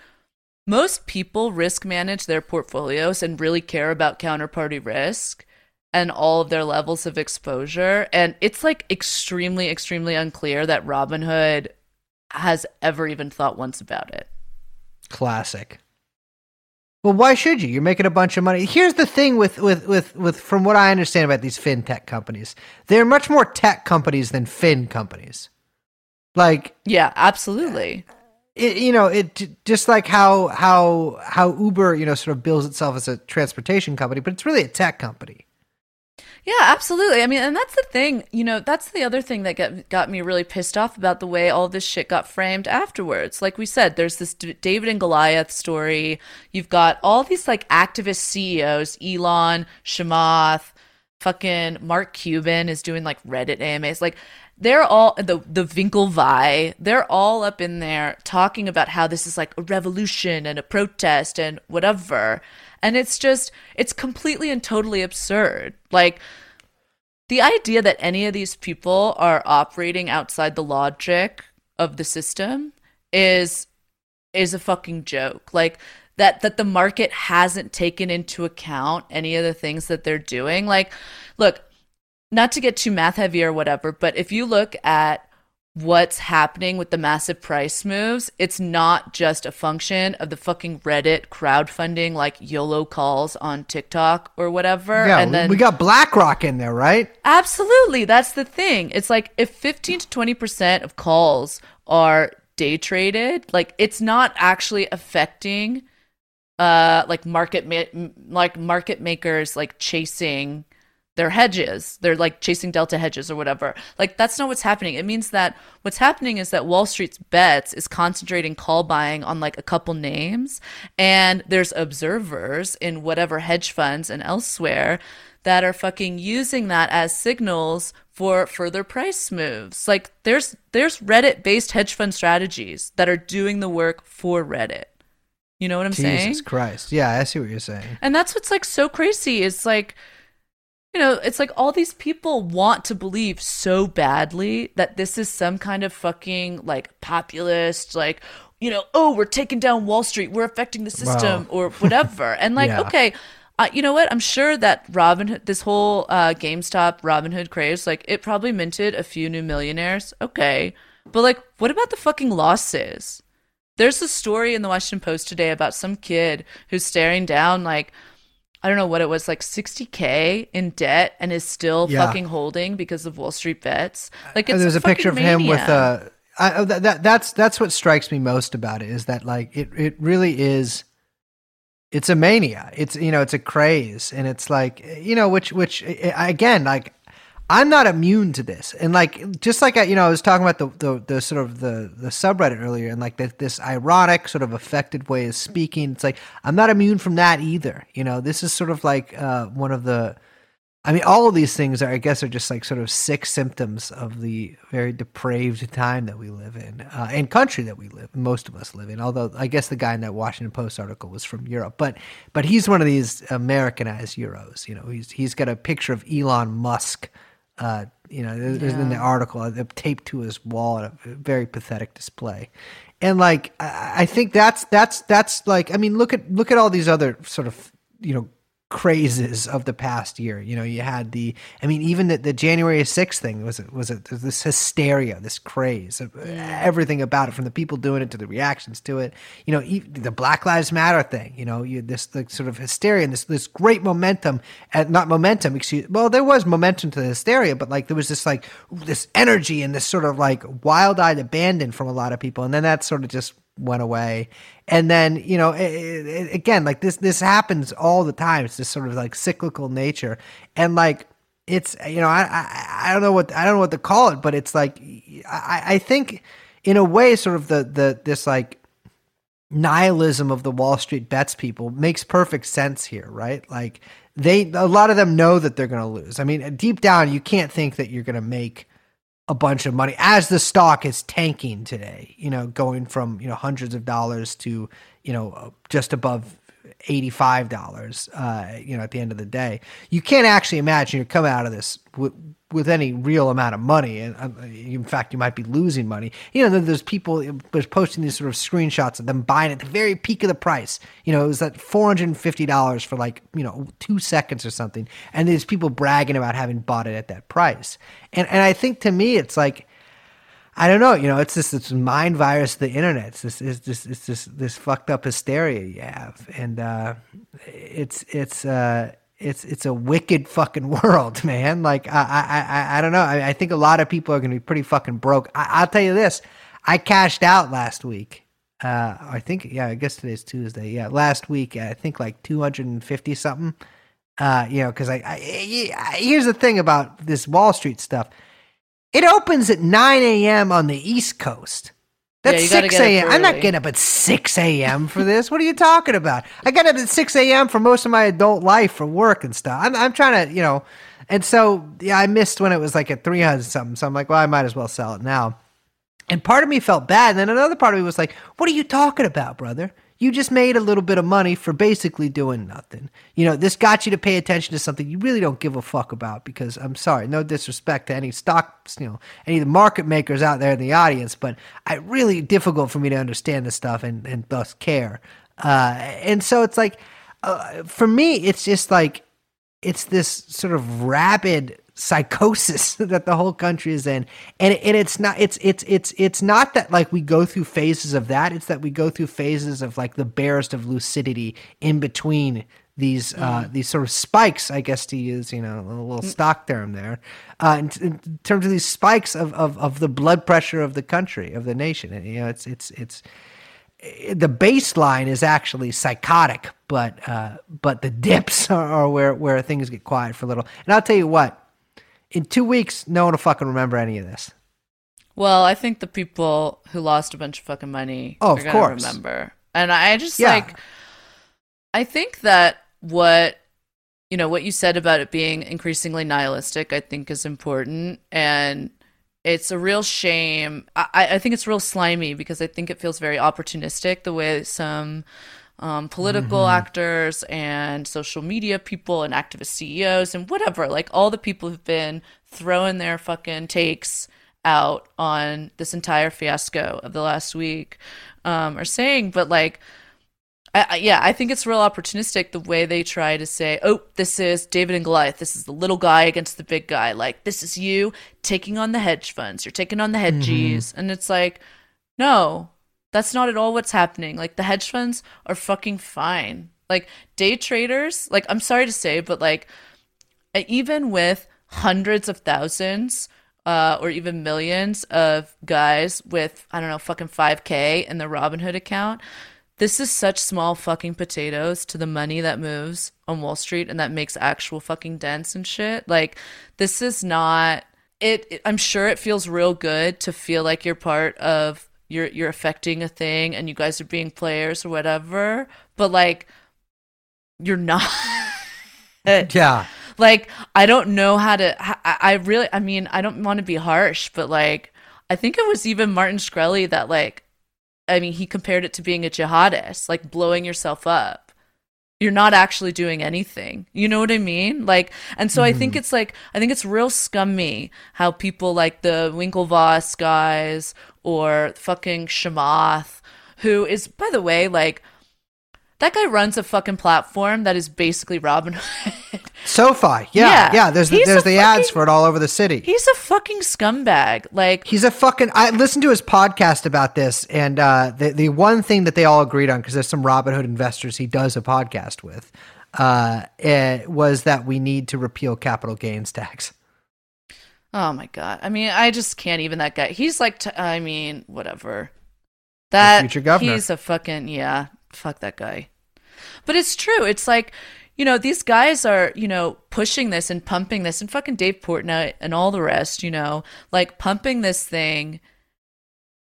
most people risk manage their portfolios and really care about counterparty risk and all of their levels of exposure and it's like extremely extremely unclear that robinhood has ever even thought once about it Classic. Well, why should you? You're making a bunch of money. Here's the thing with with with with from what I understand about these fintech companies, they're much more tech companies than fin companies. Like yeah absolutely it, you know, it just like how how how Uber, you know, sort of bills itself as a transportation company, but it's really a tech company. Yeah, absolutely. I mean, and that's the thing, you know, that's the other thing that got, got me really pissed off about the way all this shit got framed afterwards. Like we said, there's this D- David and Goliath story. You've got all these like activist CEOs, Elon, Chamath, fucking Mark Cuban is doing like Reddit AMAs. Like they're all the the Winklevi, they're all up in there talking about how this is like a revolution and a protest and whatever. And it's just it's completely and totally absurd. Like the idea that any of these people are operating outside the logic of the system is is a fucking joke. Like that that the market hasn't taken into account any of the things that they're doing. Like look, not to get too math heavy or whatever, but if you look at what's happening with the massive price moves, it's not just a function of the fucking Reddit crowdfunding like YOLO calls on TikTok or whatever. Yeah, and we- then we got BlackRock in there, right? Absolutely. That's the thing. It's like if 15 to 20% of calls are day traded, like it's not actually affecting uh like market ma- like market makers like chasing their hedges. They're like chasing delta hedges or whatever. Like that's not what's happening. It means that what's happening is that Wall Street's bets is concentrating call buying on like a couple names and there's observers in whatever hedge funds and elsewhere that are fucking using that as signals for further price moves. Like there's there's Reddit based hedge fund strategies that are doing the work for Reddit. You know what I'm saying? Jesus Christ. Yeah, I see what you're saying. And that's what's like so crazy. It's like, you know, it's like all these people want to believe so badly that this is some kind of fucking like populist, like, you know, oh, we're taking down Wall Street, we're affecting the system or whatever. [LAUGHS] And like, Yeah. okay, uh, you know what? I'm sure that Robinhood, this whole uh, GameStop Robinhood craze, like, it probably minted a few new millionaires. Okay. But like, what about the fucking losses? There's a story in the Washington Post today about some kid who's staring down like I don't know what it was like 60k in debt and is still Yeah. fucking holding because of Wall Street bets. Like it's there's a picture of fucking him with mania. uh I, oh, that, that that's that's what strikes me most about it is that like it it really is it's a mania it's you know it's a craze and it's like you know which which again like i'm not immune to this and like just like I, you know i was talking about the the, the sort of the the subreddit earlier and like the, this ironic sort of affected way of speaking it's like i'm not immune from that either you know this is sort of like uh one of the I mean, all of these things are, I guess, are just like sort of sick symptoms of the very depraved time that we live in, uh, and country that we live, most of us live in. Although, I guess the guy in that Washington Post article was from Europe, but but he's one of these Americanized Euros. You know, he's he's got a picture of Elon Musk. Uh, you know, there's in the article taped to his wall, a very pathetic display. And like, I, I think that's that's that's like, I mean, look at look at all these other sort of you know crazes of the past year. You know, you had the, I mean, even the, the January 6th thing was, it was it this hysteria, this craze of uh, everything about it from the people doing it to the reactions to it. You know, the Black Lives Matter thing, you know, you, this like, sort of hysteria and this, this great momentum and not momentum, excuse, well, there was momentum to the hysteria, but like there was this like this energy and this sort of like wild eyed abandon from a lot of people. And then that sort of just went away. And then you know it, it, again like this this happens all the time. It's this sort of like cyclical nature. And like it's you know I, I i don't know what i don't know what to call it but it's like i i think in a way sort of the the this like nihilism of the wall street bets people makes perfect sense here right? Like they a lot of them know that they're going to lose. I mean deep down you can't think that you're going to make a bunch of money as the stock is tanking today, you know, going from, you know, hundreds of dollars to, you know, just above $85, uh, you know, at the end of the day. You can't actually imagine you're coming out of this with, with any real amount of money. And uh, in fact, you might be losing money. You know, there's people was posting these sort of screenshots of them buying at the very peak of the price. You know, it was at $450 for like, you know, two seconds or something. And there's people bragging about having bought it at that price. And, and I think to me, it's like, I don't know, you know, it's this this mind virus the internet. It's this it's this it's this this fucked up hysteria you have. And uh it's it's uh it's it's a wicked fucking [LAUGHS] world, man. Like I I I, I don't know. I, I think a lot of people are gonna be pretty fucking broke. I, I'll tell you this. I cashed out last week. Uh I think yeah, I guess today's Tuesday. Yeah, last week I think like two hundred and fifty something. Uh, you know, because I, I here's the thing about this Wall Street stuff. It opens at 9 a.m. on the East Coast. That's Yeah, 6 a.m. I'm not getting up at 6 a.m. for this. What are you talking about? I got up at 6 a.m. for most of my adult life for work and stuff. I'm, I'm trying to, you know, and so, yeah, I missed when it was like at 300 something. So I'm like, well, I might as well sell it now. And part of me felt bad. And then another part of me was like, what are you talking about, brother? You just made a little bit of money for basically doing nothing. You know, this got you to pay attention to something you really don't give a fuck about because I'm sorry, no disrespect to any stocks, you know, any of the market makers out there in the audience, but I really difficult for me to understand this stuff and, and thus care. Uh, and so it's like, uh, for me, it's just like, it's this sort of rabid psychosis [LAUGHS] that the whole country is in and, and it's not it's it's it's it's not that like we go through phases of that it's that we go through phases of like the barest of lucidity in between these uh, these sort of spikes, I guess to use you know a little stock term there, uh, in, in terms of these spikes of, of, of the blood pressure of the country of the nation. And, you know, it's it's it's the baseline is actually psychotic, but uh, but the dips [LAUGHS] are, are where where things get quiet for a little. And I'll tell you what, in two weeks, no one will fucking remember any of this. Well, I think the people who lost a bunch of fucking money Oh, are of gonna course. remember. And I just Yeah. like I think that what you know, what you said about it being increasingly nihilistic, I think is important. And it's a real shame. I, I think it's real slimy because I think it feels very opportunistic the way some um, political actors and social media people and activist CEOs and whatever, like all the people who've been throwing their fucking takes out on this entire fiasco of the last week um, are saying. But like, I, I, yeah, I think it's real opportunistic the way they try to say, "Oh, this is David and Goliath. This is the little guy against the big guy. Like this is you taking on the hedge funds. You're taking on the hedgies." And it's like, no, that's not at all what's happening. Like the hedge funds are fucking fine. Like day traders, like I'm sorry to say, but like even with hundreds of thousands uh, or even millions of guys with I don't know fucking 5k in the Robinhood account, this is such small fucking potatoes to the money that moves on Wall Street and that makes actual fucking dents and shit. Like this is not it, it- I'm sure it feels real good to feel like you're part of you're you're affecting a thing and you guys are being players or whatever, but like you're not. [LAUGHS] Yeah, like i don't know how to i, I really i mean i don't want to be harsh but like i think it was even martin shkreli that like i mean he compared it to being a jihadist like blowing yourself up. You're not actually doing anything. You know what i mean? Like and so i think mm-hmm. it's like i think it's real scummy how people like the winklevoss guys or fucking chamath who is by the way like that guy runs a fucking platform that is basically Robinhood. [LAUGHS] SoFi. Yeah, Yeah. yeah. there's the, there's the ads for it all over the city. He's a fucking scumbag. Like, He's a fucking. I listened to his podcast about this, and uh, the the one thing that they all agreed on because there's some Robinhood investors he does a podcast with, uh, eh, was that we need to repeal capital gains tax. Oh my god. I mean, I just can't even that guy. He's like, t- I mean, whatever. That future governor. He's a fucking yeah. Fuck that guy. But it's true. It's like, you know, these guys are, you know, pushing this and pumping this, and fucking Dave Portnoy and all the rest, you know, like pumping this thing.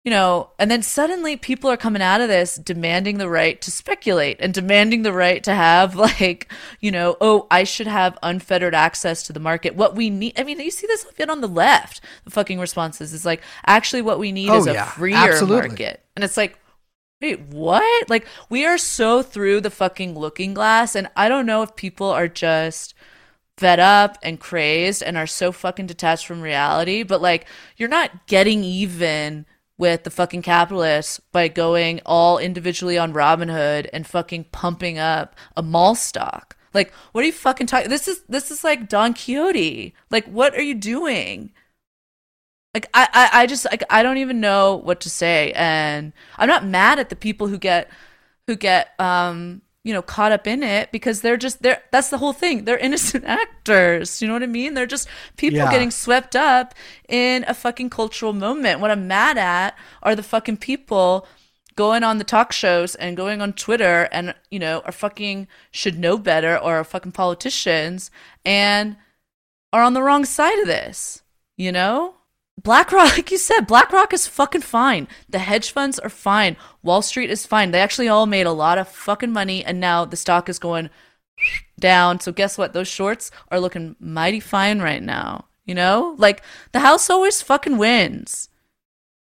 You know, and then suddenly people are coming out of this demanding the right to speculate and demanding the right to have, [LAUGHS] like, you know, oh, I should have unfettered access to the market. What we need, I mean, you see this on the left, the fucking responses is like, actually, what we need Oh, is a yeah, freer absolutely. market. And it's like, Wait, what? Like, we are so through the fucking looking glass, and I don't know if people are just fed up and crazed and are so fucking detached from reality, but like, you're not getting even with the fucking capitalists by going all individually on Robinhood and fucking pumping up a mall stock. Like, what are you fucking talking? This is this is like Don Quixote. Like, what are you doing? Like I, I, I just like I don't even know what to say, and I'm not mad at the people who get who get um you know caught up in it because they're just they're that's the whole thing. They're [LAUGHS] innocent actors. You know what i mean? They're just people Yeah. getting swept up in a fucking cultural moment. What i'm mad at are the fucking people going on the talk shows and going on twitter and you know are fucking should know better or are fucking politicians and are on the wrong side of this you know BlackRock, [LAUGHS] like you said, BlackRock is fucking fine. The hedge funds are fine. Wall Street is fine. They actually all made a lot of fucking money, and now the stock is going [SNIFFS] down. So guess what? Those shorts are looking mighty fine right now. You know, like the house always fucking wins.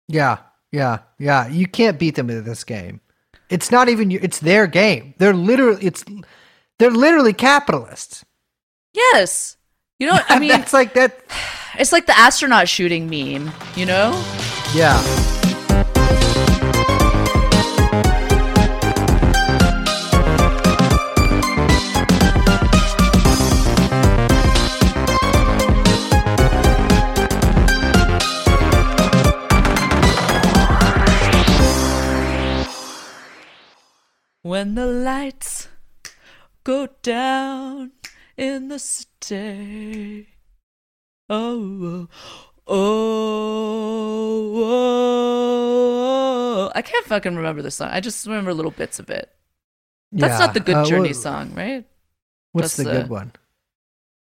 Yeah, yeah, yeah. You can't beat them in this game. It's not even. your- It's their game. They're literally. It's. They're literally capitalists. Yes. You know what I [LAUGHS] mean? it's like that. It's like the astronaut shooting meme, you know? Yeah. When the lights go down in the city. Oh, oh, oh, I can't fucking remember the song. I just remember little bits of it. That's Yeah, not the good uh, Journey song, right? What's That's the the- good one?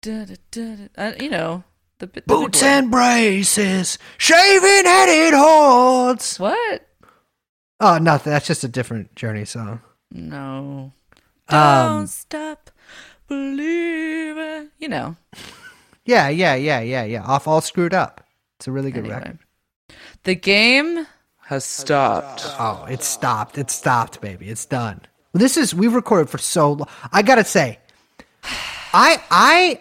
Da, da, da. Uh, you know, the, the Boots one. and braces, shaving headed hordes. What? Oh, nothing. That's just a different Journey song. No. Don't Um, stop believing. You know. yeah, yeah, yeah, yeah, yeah. Off all screwed up. It's a really good Anyway. record. The game has stopped. Oh, it stopped. It stopped, baby. It's done. This is we've recorded for so long. I gotta say, [SIGHS] I I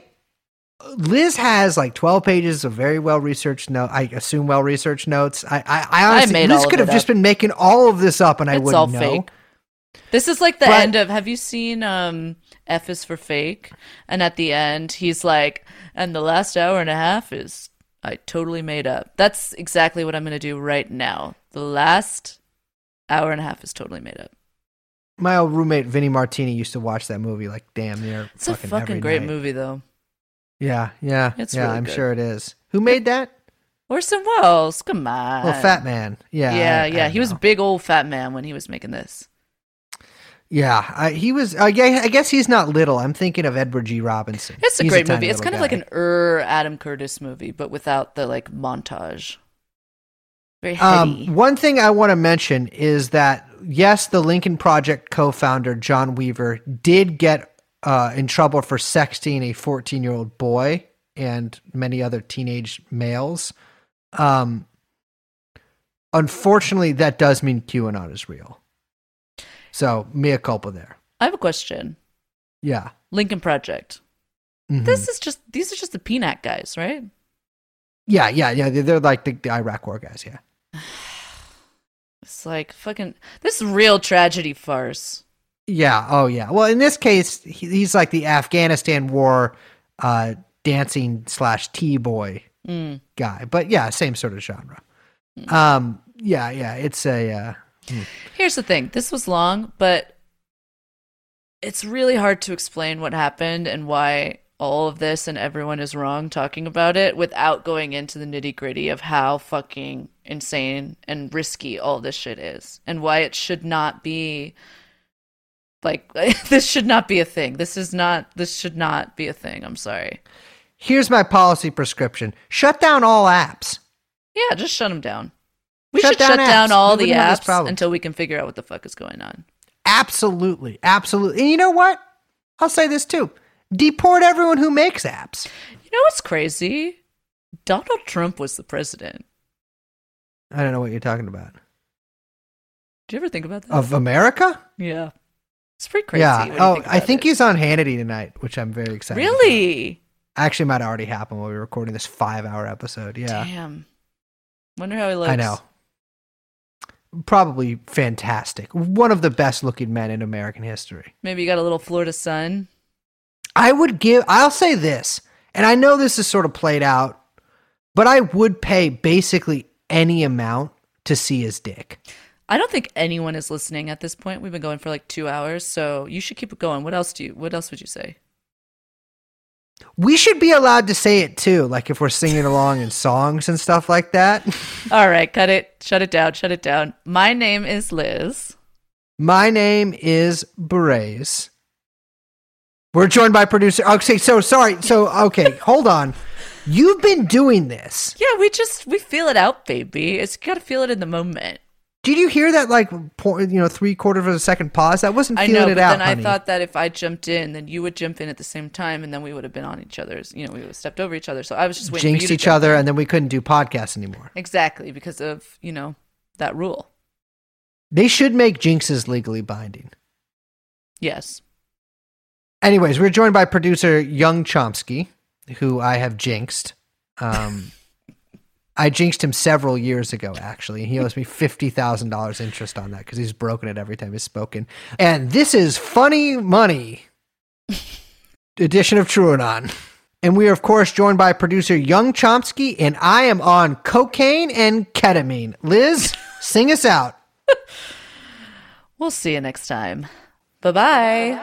Liz has like twelve pages of very well researched note. I assume well researched notes. I I, I honestly made Liz could have it just up. been making all of this up, and I wouldn't all know. fake. This is like the But- end of have you seen um F is for fake? And at the end he's like, and the last hour and a half is I totally made up. That's exactly what I'm gonna do right now. The last hour and a half is totally made up. My old roommate Vinny Martini used to watch that movie like damn near. It's a fucking fucking every great night. movie though. Yeah, yeah, It's yeah. really I'm good. sure it is. Who made that? Orson Welles, come on. Well, Fat Man. Yeah, Yeah, I- I yeah. He was a big old fat man when he was making this. Yeah, I, he was. Uh, yeah, I guess he's not little. I'm thinking of Edward G. Robinson. It's a He's great tiny movie. It's kind of like an er Adam Curtis movie, but without the like montage. Very Um, one thing I want to mention is that yes, the Lincoln Project co-founder John Weaver did get uh, in trouble for sexting a 14-year-old boy and many other teenage males. Um, unfortunately, that does mean QAnon is real. So mea culpa there. I have a question. Yeah. Lincoln Project. Mhm. This is just these are just the peanut guys, right? Yeah, yeah, yeah. They're, they're like the, the Iraq War guys. Yeah. [SIGHS] It's like fucking this is real tragedy farce. Yeah. Oh, yeah. Well, in this case, he, he's like the Afghanistan war uh, dancing slash T boy Mm. guy. But yeah, same sort of genre. Um. Yeah. Yeah. It's a. Uh, Here's the thing. This was long, but it's really hard to explain what happened and why all of this and everyone is wrong talking about it without going into the nitty gritty of how fucking insane and risky all this shit is and why it should not be like [LAUGHS] this should not be a thing. This is not this should not be a thing. I'm sorry. here's my policy prescription: shut down all apps. Yeah, just shut them down. We Shut should down shut down all We the wouldn't have this apps until we can figure out what the fuck is going on. Absolutely, absolutely. And you know what? I'll say this too: deport everyone who makes apps. You know what's crazy? Donald Trump was the president. I don't know what you're talking about. Do you ever think about that? Of America? yeah. It's pretty crazy. yeah. Oh, think I think it. he's on Hannity tonight, which I'm very excited. about. Really? Actually, might already happen while we are recording this five-hour episode. Yeah. Damn. Wonder how he looks. I know. Probably fantastic. One of the best looking men in American history. Maybe you got a little Florida sun. I would give, I'll say this, and I know this is sort of played out, but I would pay basically any amount to see his dick. I don't think anyone is listening at this point. We've been going for like two hours, so you should keep it going. What else do you? What else would you say? We should be allowed to say it too, like if we're singing along in songs and stuff like that. [LAUGHS] All right, cut it. Shut it down. Shut it down. My name is Liz. My name is Brace. We're joined by producer. Okay, so sorry. So, okay, [LAUGHS] hold on. You've been doing this. Yeah, we just we feel it out, baby. It's got to feel it in the moment. Did you hear that, like, you know, three quarters of a second pause? That wasn't I feeling know, it but out, then I thought that if I jumped in, then you would jump in at the same time, and then we would have been on each other's. You know, we would have stepped over each other. So I was just waiting. for you jinxed each other, in. and then we couldn't do podcasts anymore. exactly because of you know that rule. They should make jinxes legally binding. Yes. Anyways, we're joined by producer Young Chomsky, who I have jinxed. Um, [LAUGHS] I jinxed him several years ago, actually. He owes me $50,000 interest on that because he's broken it every time he's spoken. And this is Funny Money, [LAUGHS] edition of TrueAnon. And we are, of course, joined by producer Young Chomsky, and I am on cocaine and ketamine. Liz, [LAUGHS] sing us out. we'll see you next time. Bye bye.